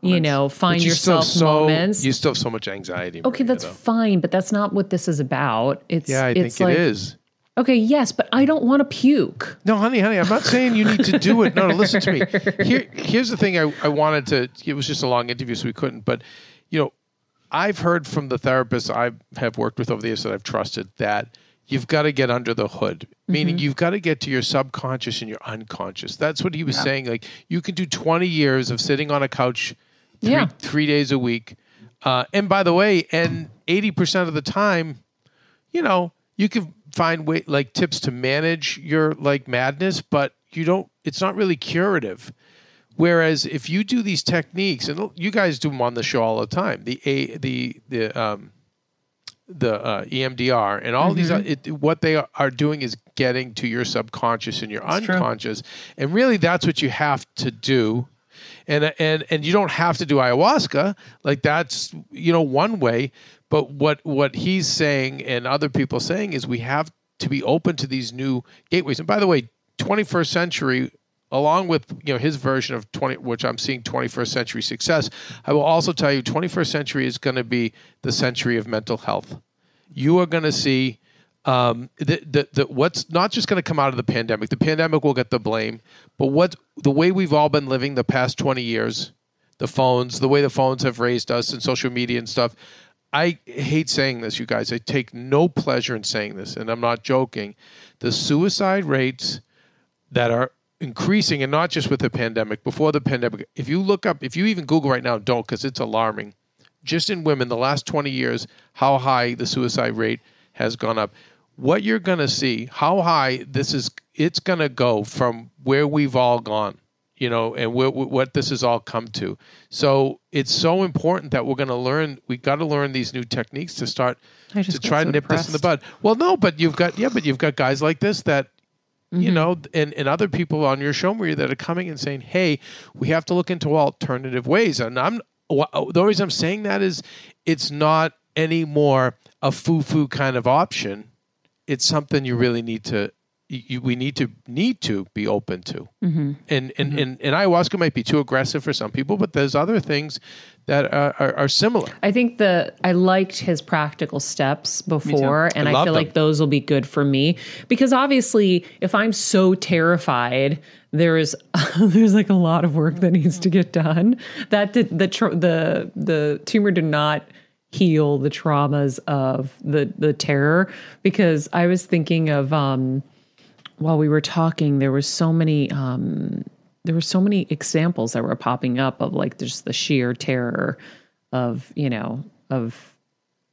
you know, find you yourself so moments. you still have so much anxiety. okay, that's though. fine, but that's not what this is about. It's yeah, I it's think like, it is. Okay, yes, but I don't want to puke. No, honey, honey, I'm not saying you need to do it. No, no, listen to me. Here, here's the thing. I, I wanted to. It was just a long interview, so we couldn't. But you know, I've heard from the therapists I have worked with over the years that I've trusted that you've got to get under the hood, meaning Mm-hmm. you've got to get to your subconscious and your unconscious. That's what he was saying. Like you can do 20 years of sitting on a couch, three, Yeah. three days a week. Uh, and by the way, and 80% of the time, you know, you can find way like tips to manage your like madness, but you don't. It's not really curative. Whereas if you do these techniques, and you guys do them on the show all the time, the a the the um, the uh, EMDR and all these. uh, It, what they are doing is getting to your subconscious and your true. unconscious, and really that's what you have to do. And and and you don't have to do ayahuasca. Like that's you know one way. But what what he's saying and other people saying is we have to be open to these new gateways. And by the way, 21st century along with you know his version of 20 which i'm seeing 21st century success i will also tell you 21st century is going to be the century of mental health you are going to see um, the, the, the, what's not just going to come out of the pandemic the pandemic will get the blame but what the way we've all been living the past 20 years the phones the way the phones have raised us and social media and stuff i hate saying this you guys. I take no pleasure in saying this and i'm not joking. The suicide rates that are increasing and not just with the pandemic before the pandemic if you look up if you even google right now don't because it's alarming. Just in women the last 20 years how high the suicide rate has gone up what you're going to see how high this is it's going to go from where we've all gone you know and where, what this has all come to so it's so important that we're going to learn We've got to learn these new techniques to start to try so to nip this in the bud well no but you've got yeah but you've got guys like this that Mm-hmm. you know, and, and other people on your show, Maria, that are coming and saying, "Hey, we have to look into alternative ways." And I'm the reason I'm saying that is it's not anymore a foo-foo kind of option. It's something you really need to. You, we need to need to be open to, mm-hmm. and, and, and and ayahuasca might be too aggressive for some people, but there's other things that are, are, are similar. I think the I liked his practical steps before, and I I, feel them. like those will be good for me because obviously, if I'm so terrified, there's there's like a lot of work that needs to get done. That did the tr- the the tumor did not heal the traumas of the the terror because I was thinking of um while we were talking, there was so many um, there were so many examples that were popping up of like just the sheer terror of you know of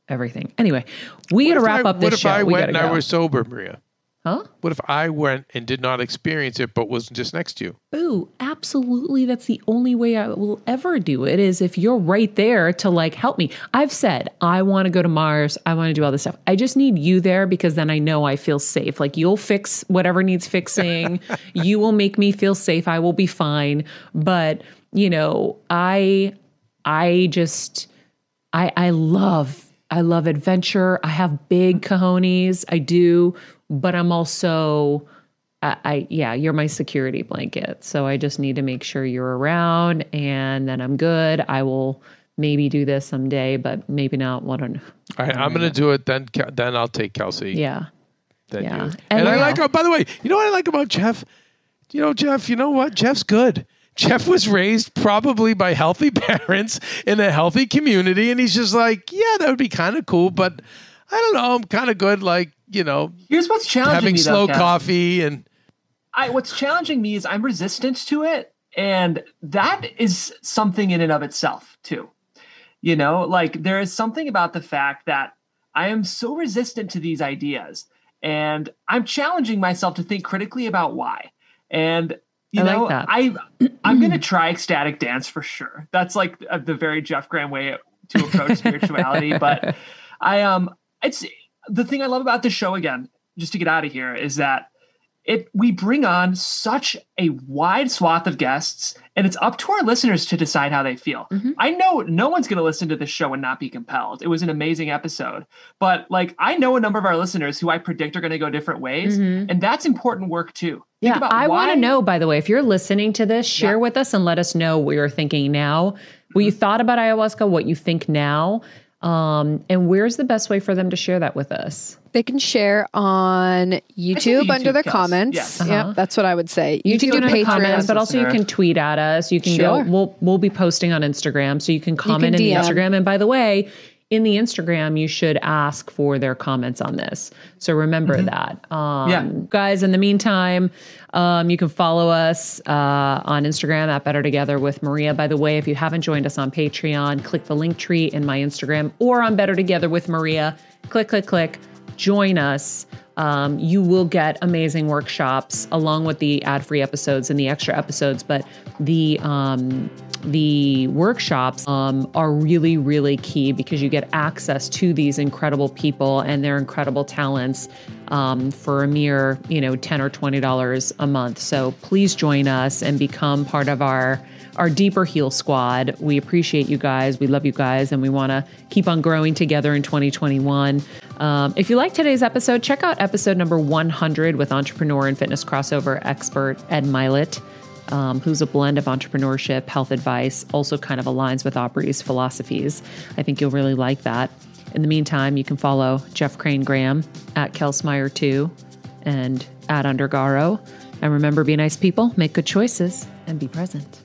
everything. Anyway, we got to wrap I- up this What if show. I we went and I go. was sober, Maria? Huh? What if I went and did not experience it, but was just next to you? Ooh, absolutely. That's the only way I will ever do it is if you're right there to like help me. I've said I want to go to Mars. I want to do all this stuff. I just need you there because then I know I feel safe. Like you'll fix whatever needs fixing. you will make me feel safe. I will be fine. But, you know, I I just I I love I love adventure. I have big cojones. I do, but I'm also I, I yeah, you're my security blanket. So I just need to make sure you're around and then I'm good. I will maybe do this someday, but maybe not. What on All right, I'm going to do it. Then, then I'll take Kelsey. yeah. Then yeah. you. And And, I like. Oh, by the way, you know what I like about Jeff? You know, Jeff. You know what? Jeff's good. Jeff was raised probably by healthy parents in a healthy community, and he's just like, yeah, that would be kind of cool, but I don't know. I'm kind of good, like you know, Here's what's challenging having me, slow though, Kev. coffee and I what's challenging me is I'm resistant to it, and that is something in and of itself too. You know, like there is something about the fact that I am so resistant to these ideas, and I'm challenging myself to think critically about why. And you I know, that. I I'm gonna try ecstatic dance for sure. That's like uh, the very Jeff Graham way to approach spirituality. But I um, it's the thing I love about the show again. Just to get out of here is that it we bring on such a wide swath of guests and it's up to our listeners to decide how they feel. Mm-hmm. I know no one's going to listen to this show and not be compelled. It was an amazing episode. But like i know a number of our listeners who i predict are going to go different ways mm-hmm. and that's important work too. Think Yeah, I want to know, by the way, if you're listening to this, share Yeah. with us and let us know what you're thinking now, what you mm-hmm. thought about ayahuasca, what you think now, um, and where's the best way for them to share that with us? They can share on YouTube, YouTube under their counts. comments. Yes. Yeah, that's what I would say. You, can, do do it comments, but also you can tweet at us. You can Sure. go. We'll we'll be posting on Instagram, so you can comment in the Instagram. And by the way, in the Instagram, you should ask for their comments on this. So remember that, um, Yeah. guys. In the meantime, um, you can follow us uh, on Instagram at Better Together with Maria. By the way, if you haven't joined us on Patreon, click the link tree in my Instagram or on Better Together with Maria. Click, click, click. Join us. Um, you will get amazing workshops along with the ad-free episodes and the extra episodes. But the um, the workshops um, are really, really key because you get access to these incredible people and their incredible talents um, for a mere, you know, ten or twenty dollars a month. So please join us and become part of our our deeper heal squad. We appreciate you guys. We love you guys, and we want to keep on growing together in 2021. Um, if you like today's episode, check out episode number 100 with entrepreneur and fitness crossover expert Ed Mylett um, who's a blend of entrepreneurship, health advice, also kind of aligns with Aubrey's philosophies. I think you'll really like that. In the meantime, you can follow Jeff Crane Graham at Kelsmeyer2 and at Undergaro. And remember, be nice people, make good choices, and be present.